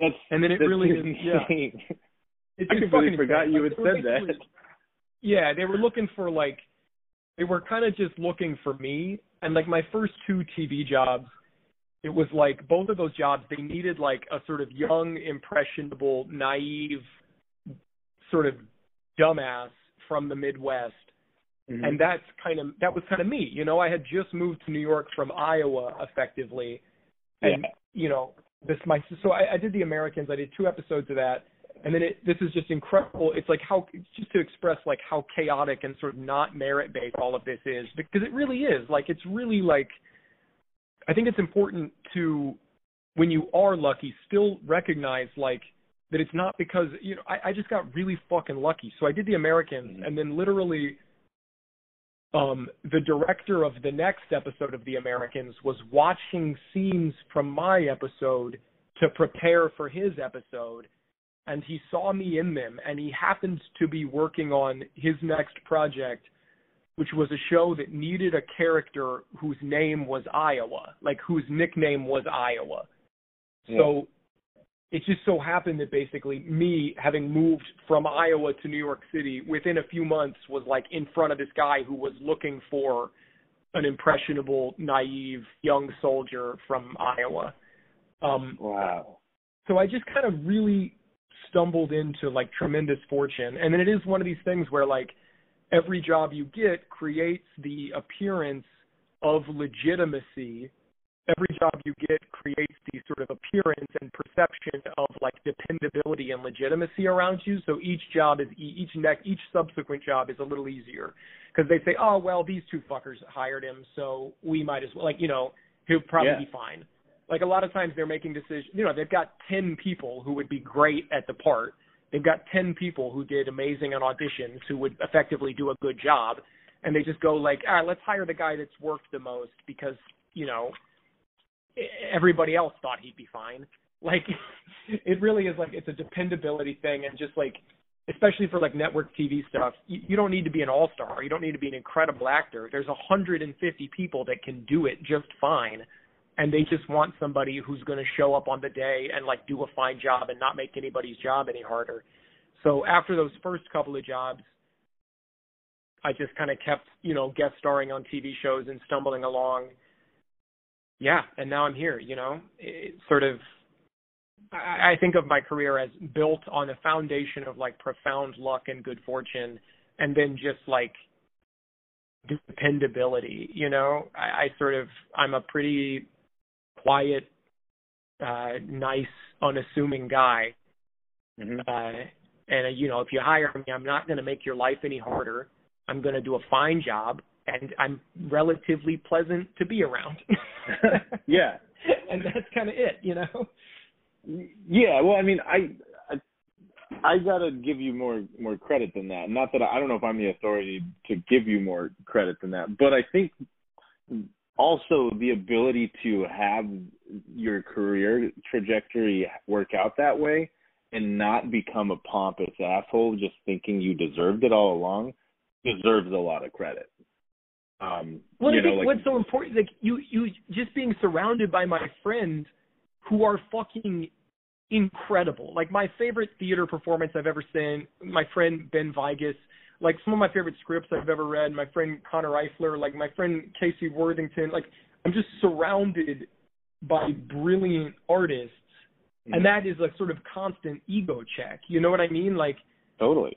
[SPEAKER 1] That's
[SPEAKER 3] and then it really is, yeah.
[SPEAKER 1] insane.
[SPEAKER 3] It's
[SPEAKER 1] I completely
[SPEAKER 3] fucking
[SPEAKER 1] forgot
[SPEAKER 3] insane.
[SPEAKER 1] you had
[SPEAKER 3] were
[SPEAKER 1] said that.
[SPEAKER 3] Yeah, they were looking for like, they were kind of just looking for me, and like my first two TV jobs, it was like both of those jobs they needed like a sort of young, impressionable, naive, sort of dumbass from the Midwest. Mm-hmm. And that's kind of that was kind of me, you know. I had just moved to New York from Iowa, effectively, and yeah. you know this my so I, I did the Americans. I did two episodes of that, and then it, this is just incredible. It's like how just to express like how chaotic and sort of not merit based all of this is because it really is. Like it's really like I think it's important to when you are lucky still recognize like that it's not because you know I, I just got really fucking lucky. So I did the Americans mm-hmm. and then literally um the director of the next episode of the Americans was watching scenes from my episode to prepare for his episode and he saw me in them and he happened to be working on his next project which was a show that needed a character whose name was Iowa like whose nickname was Iowa yeah. so it just so happened that basically me having moved from Iowa to New York City within a few months was like in front of this guy who was looking for an impressionable naive young soldier from Iowa um
[SPEAKER 1] wow
[SPEAKER 3] so I just kind of really stumbled into like tremendous fortune. And then it is one of these things where like every job you get creates the appearance of legitimacy. Every job you get creates the sort of appearance and perception of like dependability and legitimacy around you. So each job is each next each subsequent job is a little easier because they say, oh well, these two fuckers hired him, so we might as well like you know he'll probably yeah. be fine like a lot of times they're making decisions. You know, they've got ten people who would be great at the part. They've got ten people who did amazing on auditions who would effectively do a good job, and they just go like, all right, let's hire the guy that's worked the most because you know everybody else thought he'd be fine. Like it really is like it's a dependability thing, and just like especially for like network TV stuff, you, you don't need to be an all star. You don't need to be an incredible actor. There's 150 people that can do it just fine and they just want somebody who's going to show up on the day and like do a fine job and not make anybody's job any harder. So after those first couple of jobs, I just kind of kept, you know, guest starring on TV shows and stumbling along. Yeah, and now I'm here, you know. It sort of I, I think of my career as built on a foundation of like profound luck and good fortune and then just like dependability, you know. I, I sort of I'm a pretty quiet, uh, nice, unassuming guy. Mm-hmm. Uh, and uh, you know, if you hire me, I'm not going to make your life any harder. I'm going to do a fine job, and I'm relatively pleasant to be around.
[SPEAKER 1] yeah,
[SPEAKER 3] and that's kind of it, you know.
[SPEAKER 1] Yeah, well, I mean, I, I, I gotta give you more more credit than that. Not that I, I don't know if I'm the authority to give you more credit than that, but I think also the ability to have your career trajectory work out that way and not become a pompous asshole just thinking you deserved it all along deserves a lot of credit. Um,
[SPEAKER 3] well,
[SPEAKER 1] you
[SPEAKER 3] I think
[SPEAKER 1] know, like,
[SPEAKER 3] what's so important, like you, you just being surrounded by my friends who are fucking incredible. Like my favorite theater performance I've ever seen, my friend Ben Vigus like some of my favorite scripts I've ever read, my friend Connor Eifler, like my friend Casey Worthington, like I'm just surrounded by brilliant artists mm-hmm. and that is a sort of constant ego check. You know what I mean? Like
[SPEAKER 1] Totally.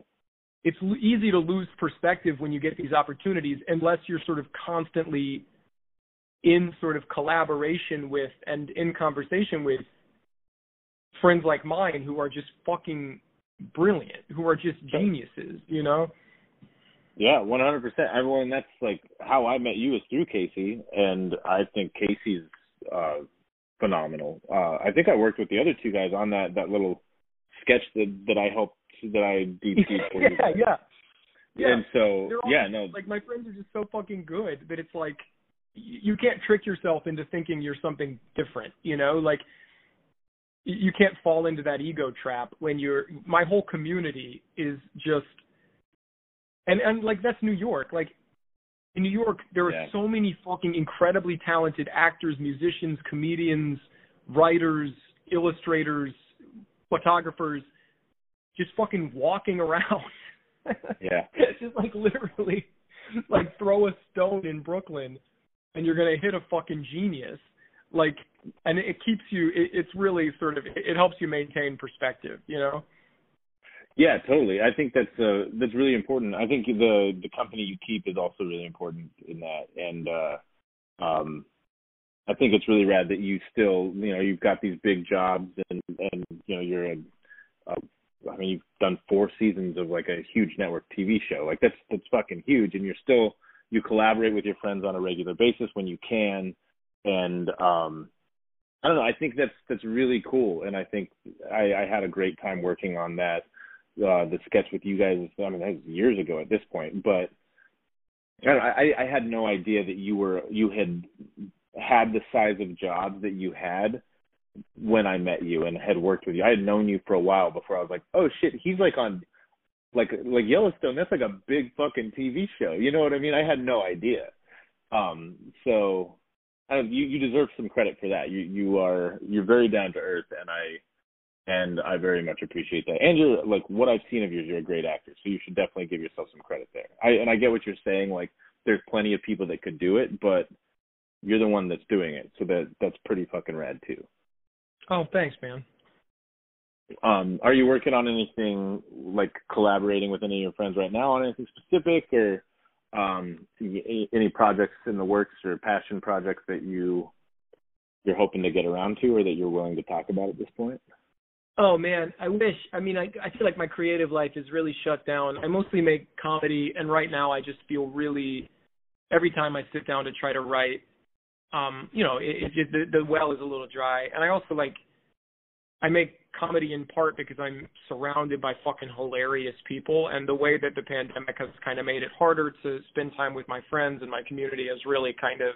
[SPEAKER 3] It's l- easy to lose perspective when you get these opportunities unless you're sort of constantly in sort of collaboration with and in conversation with friends like mine who are just fucking brilliant, who are just geniuses, you know?
[SPEAKER 1] Yeah, one hundred percent. Everyone, that's like how I met you is through Casey, and I think Casey's uh, phenomenal. Uh, I think I worked with the other two guys on that that little sketch that that I helped that I DP'd
[SPEAKER 3] for yeah, you. Yeah, yeah.
[SPEAKER 1] And so, yeah, no,
[SPEAKER 3] like my friends are just so fucking good that it's like you can't trick yourself into thinking you're something different. You know, like you can't fall into that ego trap when you're. My whole community is just and and like that's New York. Like in New York, there are
[SPEAKER 1] yeah.
[SPEAKER 3] so many fucking incredibly talented actors, musicians, comedians, writers, illustrators, photographers, just fucking walking around.
[SPEAKER 1] yeah,
[SPEAKER 3] it's just like literally, like throw a stone in Brooklyn, and you're gonna hit a fucking genius. like and it keeps you it, it's really sort of it helps you maintain perspective you know?
[SPEAKER 1] Yeah totally. I think that's uh that's really important. I think the the company you keep is also really important in that. And uh um i think it's really rad that you still you know you've got these big jobs and and you know you're a, a I mean, you've done four seasons of like a huge network TV show. Like that's that's fucking huge, and you're still you collaborate with your friends on a regular basis when you can, and um, I don't know. I think that's that's really cool, and I think I, I had a great time working on that. Uh, the sketch with you guys. I mean, that was years ago at this point, but I, I, I had no idea that you were you had had the size of jobs that you had when I met you and had worked with you. I had known you for a while before I was like, oh shit, he's like on like like Yellowstone. That's like a big fucking TV show. You know what I mean? I had no idea. Um, so I, you you deserve some credit for that. You you are you're very down to earth, and I and I very much appreciate that. And you're like what I've seen of you, you're a great actor, so you should definitely give yourself some credit there. I and I get what you're saying. Like there's plenty of people that could do it, but you're the one that's doing it, so that that's pretty fucking rad too.
[SPEAKER 3] Oh, thanks, man.
[SPEAKER 1] Um, are you working on anything like collaborating with any of your friends right now on anything specific, or um, any projects in the works or passion projects that you you're hoping to get around to, or that you're willing to talk about at this point?
[SPEAKER 3] Oh man, I wish. I mean, I I feel like my creative life is really shut down. I mostly make comedy, and right now I just feel really. Every time I sit down to try to write, um, you know, it, it the, the well is a little dry, and I also like. I make comedy in part because I'm surrounded by fucking hilarious people, and the way that the pandemic has kind of made it harder to spend time with my friends and my community has really kind of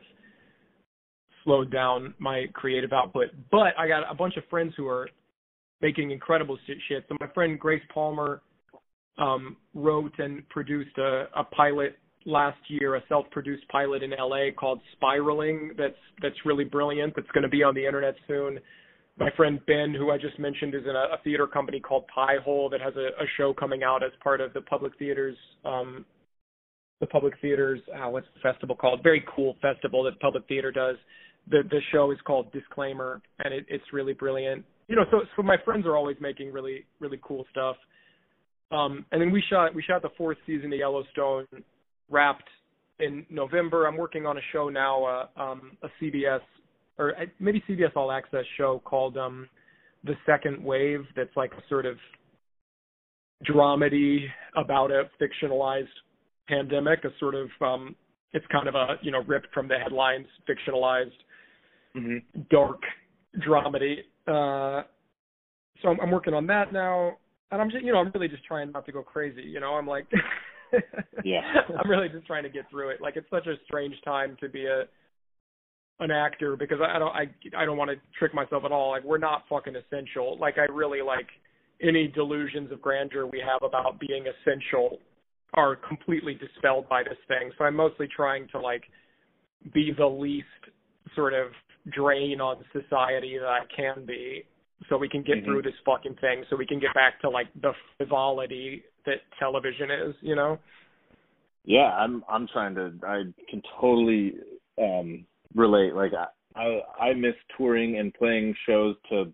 [SPEAKER 3] slowed down my creative output. But I got a bunch of friends who are making incredible shit. So my friend Grace Palmer um, wrote and produced a, a pilot last year, a self-produced pilot in LA called Spiraling. That's that's really brilliant. That's going to be on the internet soon. My friend Ben, who I just mentioned, is in a, a theater company called Pie Hole that has a, a show coming out as part of the Public Theater's um, the Public Theater's uh, what's the festival called? Very cool festival that Public Theater does. The the show is called Disclaimer, and it, it's really brilliant. You know, so so my friends are always making really really cool stuff. Um, and then we shot we shot the fourth season of Yellowstone wrapped in November. I'm working on a show now, uh, um, a CBS or uh, maybe CBS All Access show called um, The Second Wave. That's like a sort of dramedy about a fictionalized pandemic. A sort of um, it's kind of a you know ripped from the headlines, fictionalized, mm-hmm. dark dramedy. Uh, so I'm, I'm working on that now, and I'm just you know I'm really just trying not to go crazy. You know I'm like.
[SPEAKER 1] yeah.
[SPEAKER 3] I'm really just trying to get through it. Like it's such a strange time to be a an actor because I don't I I don't want to trick myself at all. Like we're not fucking essential. Like I really like any delusions of grandeur we have about being essential are completely dispelled by this thing. So I'm mostly trying to like be the least sort of drain on society that I can be so we can get mm-hmm. through this fucking thing so we can get back to like the frivolity that television is, you know?
[SPEAKER 1] Yeah, I'm I'm trying to I can totally um relate. Like I I, I miss touring and playing shows to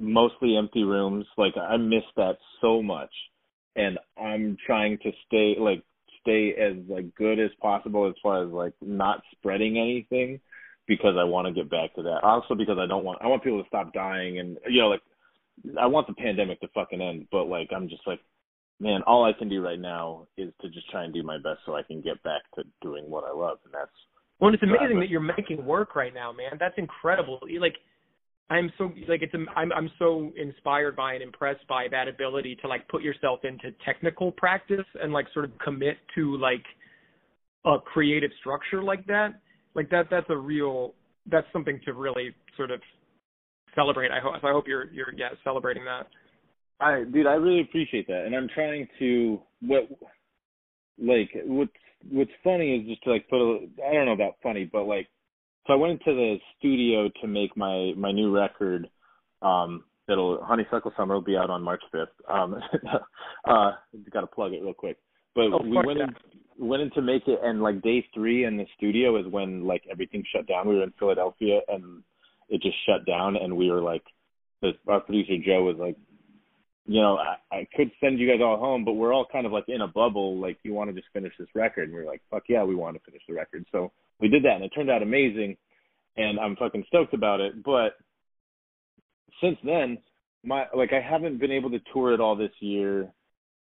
[SPEAKER 1] mostly empty rooms. Like I miss that so much. And I'm trying to stay like stay as like good as possible as far as like not spreading anything because I want to get back to that. Also because I don't want I want people to stop dying and you know like I want the pandemic to fucking end, but like I'm just like man, all I can do right now is to just try and do my best so I can get back to doing what I love and that's
[SPEAKER 3] well, it's amazing that you're making work right now, man. That's incredible. Like I'm so like it's I'm I'm so inspired by and impressed by that ability to like put yourself into technical practice and like sort of commit to like a creative structure like that like that that's a real that's something to really sort of celebrate. I hope so I hope you're you're yeah celebrating that.
[SPEAKER 1] I dude, I really appreciate that, and I'm trying to what like what's what's funny is just to like put a I don't know about funny, but like so I went into the studio to make my my new record. Um, it'll Honeysuckle Summer will be out on March 5th. Um, uh, got to plug it real quick. But
[SPEAKER 3] oh,
[SPEAKER 1] we went in, went in to make it, and like day three in the studio is when like everything shut down. We were in Philadelphia, and it just shut down, and we were like, this, our producer Joe was like, you know, I, I could send you guys all home, but we're all kind of like in a bubble. Like, you want to just finish this record? And we are like, fuck yeah, we want to finish the record. So we did that, and it turned out amazing, and I'm fucking stoked about it. But since then, my like I haven't been able to tour at all this year.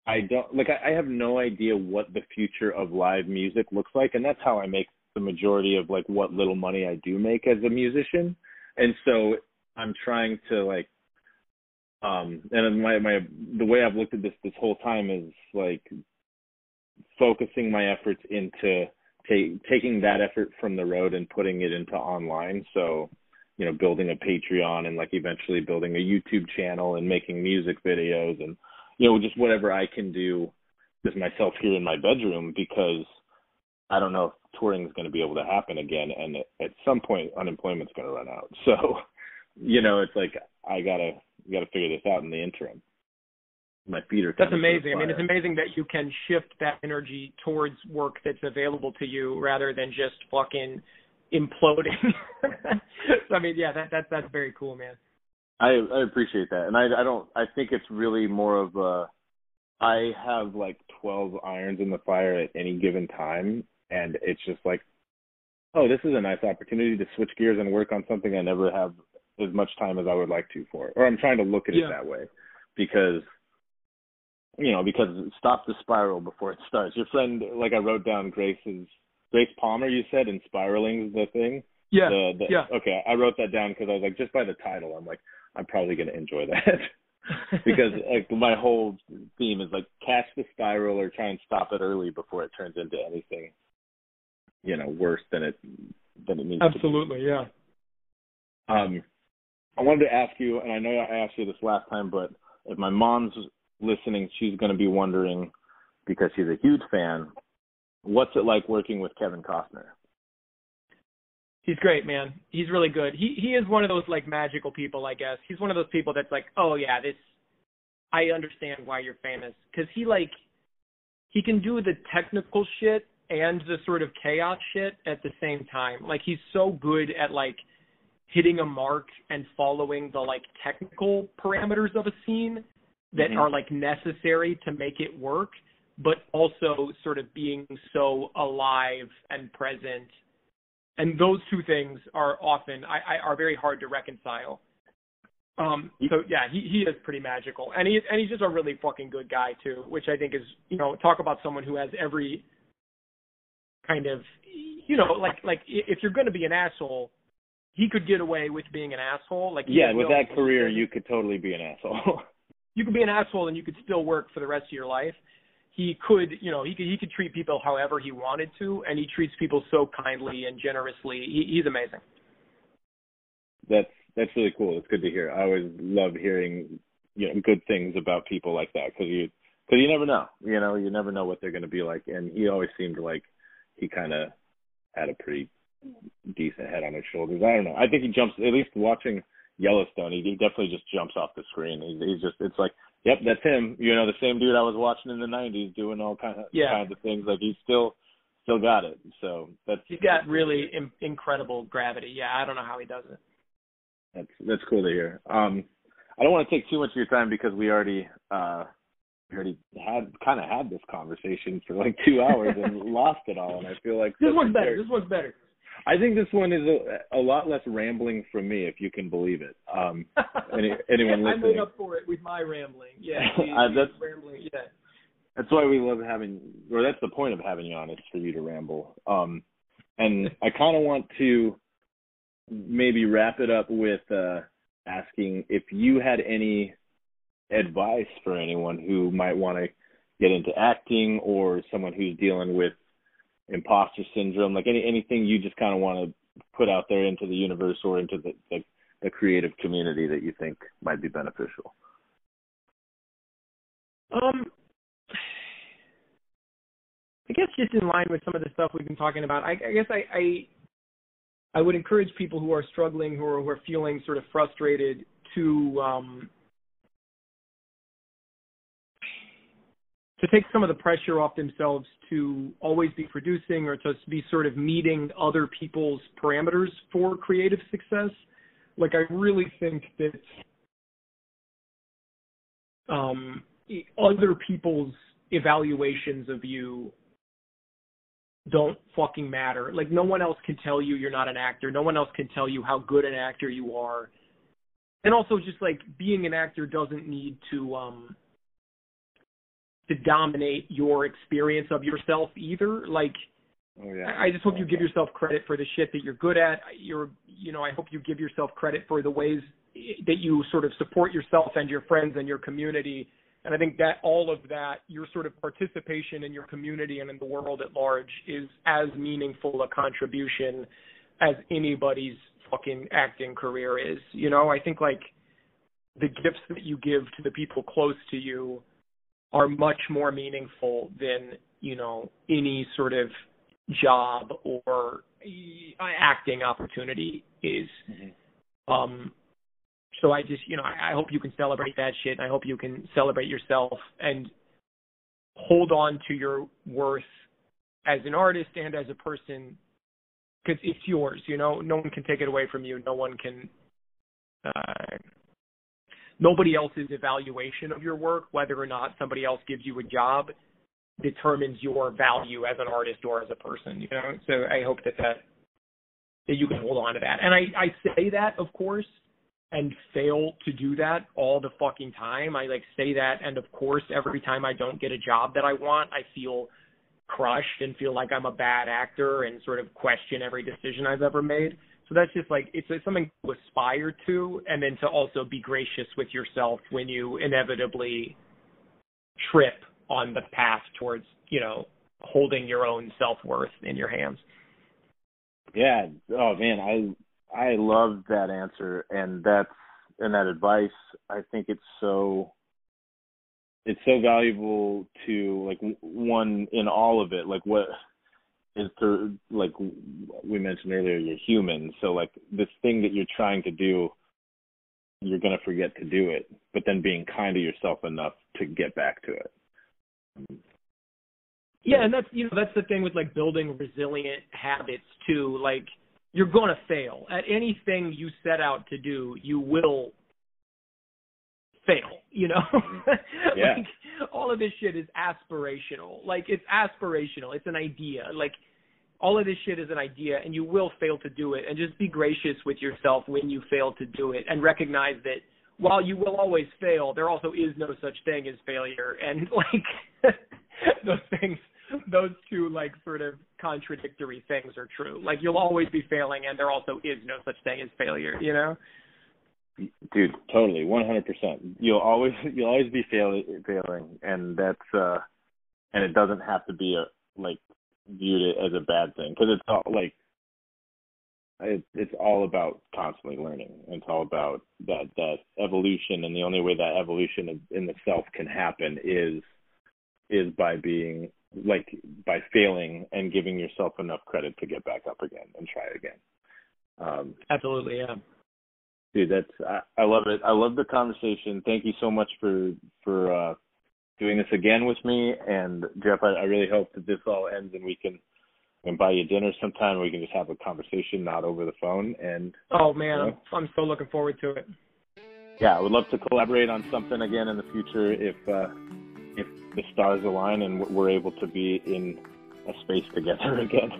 [SPEAKER 1] I don't like I, I have no idea what the future of live music looks like, and that's how I make the majority of like what little money I do make as a musician. And so I'm trying to like um and my my the way I've looked at this this whole time is like focusing my efforts into ta- taking that effort from the road and putting it into online. So, you know, building a Patreon and like eventually building a YouTube channel and making music videos and you know just whatever I can do with myself here in my bedroom because I don't know if touring is going to be able to happen again, and at some point unemployment's going to run out. So, you know, it's like I gotta gotta figure this out in the interim. My feet are.
[SPEAKER 3] That's amazing. I mean, it's amazing that you can shift that energy towards work that's available to you rather than just fucking imploding. so, I mean, yeah, that that that's very cool, man.
[SPEAKER 1] I I appreciate that, and I I don't I think it's really more of a I have like 12 irons in the fire at any given time, and it's just like, oh, this is a nice opportunity to switch gears and work on something I never have as much time as I would like to for. it. Or I'm trying to look at yeah. it that way because you know, because stop the spiral before it starts. Your friend like I wrote down Grace's Grace Palmer you said and spiraling the thing.
[SPEAKER 3] Yeah.
[SPEAKER 1] The, the,
[SPEAKER 3] yeah.
[SPEAKER 1] Okay, I wrote that down because I was like just by the title I'm like I'm probably going to enjoy that. because like my whole theme is like catch the spiral or try and stop it early before it turns into anything you know worse than it than it needs
[SPEAKER 3] absolutely yeah
[SPEAKER 1] um i wanted to ask you and i know i asked you this last time but if my mom's listening she's going to be wondering because she's a huge fan what's it like working with kevin costner
[SPEAKER 3] He's great, man. He's really good. He he is one of those like magical people, I guess. He's one of those people that's like, "Oh yeah, this I understand why you're famous." Cuz he like he can do the technical shit and the sort of chaos shit at the same time. Like he's so good at like hitting a mark and following the like technical parameters of a scene that mm-hmm. are like necessary to make it work, but also sort of being so alive and present. And those two things are often I, I are very hard to reconcile. Um, so yeah, he he is pretty magical, and he and he's just a really fucking good guy too, which I think is you know talk about someone who has every kind of you know like like if you're going to be an asshole, he could get away with being an asshole. Like
[SPEAKER 1] yeah, with that career, you could totally be an asshole.
[SPEAKER 3] you could be an asshole and you could still work for the rest of your life. He could, you know, he could he could treat people however he wanted to, and he treats people so kindly and generously. He, he's amazing.
[SPEAKER 1] That's that's really cool. It's good to hear. I always love hearing you know good things about people like that because you because you never know. You know, you never know what they're going to be like. And he always seemed like he kind of had a pretty decent head on his shoulders. I don't know. I think he jumps at least watching Yellowstone. He, he definitely just jumps off the screen. He's, he's just it's like, yep, that's him. You know, the same dude I was watching in the '90s doing all kind of
[SPEAKER 3] yeah.
[SPEAKER 1] kinds of things. Like he's still still got it. So that's
[SPEAKER 3] he's got really Im- incredible gravity. Yeah, I don't know how he does it.
[SPEAKER 1] That's that's cool to hear. Um, I don't want to take too much of your time because we already uh we already had kind of had this conversation for like two hours and lost it all, and I feel like
[SPEAKER 3] this one's better. This one's better.
[SPEAKER 1] I think this one is a, a lot less rambling from me, if you can believe it. Um, any, anyone
[SPEAKER 3] yeah,
[SPEAKER 1] listening?
[SPEAKER 3] I made up for it with my rambling. Yeah,
[SPEAKER 1] that's
[SPEAKER 3] rambling. Yeah,
[SPEAKER 1] that's why we love having, or that's the point of having you on, is for you to ramble. Um, and I kind of want to maybe wrap it up with uh, asking if you had any advice for anyone who might want to get into acting or someone who's dealing with imposter syndrome, like any anything you just kind of want to put out there into the universe or into the, the the creative community that you think might be beneficial.
[SPEAKER 3] Um, I guess just in line with some of the stuff we've been talking about, I, I guess I, I I would encourage people who are struggling, who are, who are feeling sort of frustrated, to um, to take some of the pressure off themselves to always be producing or to be sort of meeting other people's parameters for creative success. Like I really think that um, other people's evaluations of you don't fucking matter. Like no one else can tell you you're not an actor. No one else can tell you how good an actor you are. And also just like being an actor doesn't need to um to dominate your experience of yourself either. Like
[SPEAKER 1] oh, yeah.
[SPEAKER 3] I just hope you give yourself credit for the shit that you're good at. You're you know, I hope you give yourself credit for the ways that you sort of support yourself and your friends and your community and I think that all of that, your sort of participation in your community and in the world at large is as meaningful a contribution as anybody's fucking acting career is. You know, I think like the gifts that you give to the people close to you are much more meaningful than, you know, any sort of job or acting opportunity is. Mm-hmm. Um so I just, you know, I, I hope you can celebrate that shit. And I hope you can celebrate yourself and hold on to your worth as an artist and as a person because it's yours. You know, no one can take it away from you. No one can. Uh, nobody else's evaluation of your work, whether or not somebody else gives you a job, determines your value as an artist or as a person. You know, so I hope that that that you can hold on to that. And I I say that, of course, and fail to do that all the fucking time. I like say that and of course every time I don't get a job that I want, I feel crushed and feel like I'm a bad actor and sort of question every decision I've ever made. So that's just like it's something to aspire to and then to also be gracious with yourself when you inevitably trip on the path towards, you know, holding your own self-worth in your hands.
[SPEAKER 1] Yeah. Oh man, I I love that answer, and that's and that advice. I think it's so it's so valuable to like one in all of it. Like what is to like we mentioned earlier, you're human. So like this thing that you're trying to do, you're gonna forget to do it. But then being kind to yourself enough to get back to it.
[SPEAKER 3] Yeah, and that's you know that's the thing with like building resilient habits too. Like you're going to fail at anything you set out to do. You will fail. You know, mm-hmm.
[SPEAKER 1] yeah.
[SPEAKER 3] like all of this shit is aspirational. Like it's aspirational. It's an idea. Like all of this shit is an idea, and you will fail to do it. And just be gracious with yourself when you fail to do it, and recognize that while you will always fail, there also is no such thing as failure. And like those things those two like sort of contradictory things are true. Like you'll always be failing, and there also is no such thing as failure. You know.
[SPEAKER 1] Dude, totally, one hundred percent. You'll always you'll always be failing, failing, and that's uh, and it doesn't have to be a like viewed it as a bad thing because it's all like it, it's all about constantly learning. It's all about that that evolution, and the only way that evolution in, itself can happen is is by being like by failing and giving yourself enough credit to get back up again and try again. Um,
[SPEAKER 3] Absolutely, yeah.
[SPEAKER 1] Dude, that's I, I love it. I love the conversation. Thank you so much for for uh, doing this again with me. And Jeff, I, I really hope that this all ends and we can and buy you dinner sometime. We can just have a conversation, not over the phone. And
[SPEAKER 3] oh man, you know, I'm, I'm so looking forward to it.
[SPEAKER 1] Yeah, I would love to collaborate on something again in the future if uh, if the stars align and we're able to be in a space together again.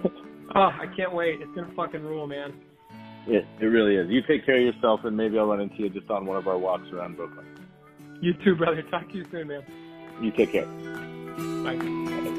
[SPEAKER 3] oh, I can't wait. It's gonna fucking rule, man.
[SPEAKER 1] It it really is. You take care of yourself, and maybe I'll run into you just on one of our walks around Brooklyn.
[SPEAKER 3] You too, brother. Talk to you soon, man.
[SPEAKER 1] You take care.
[SPEAKER 3] Bye. Bye.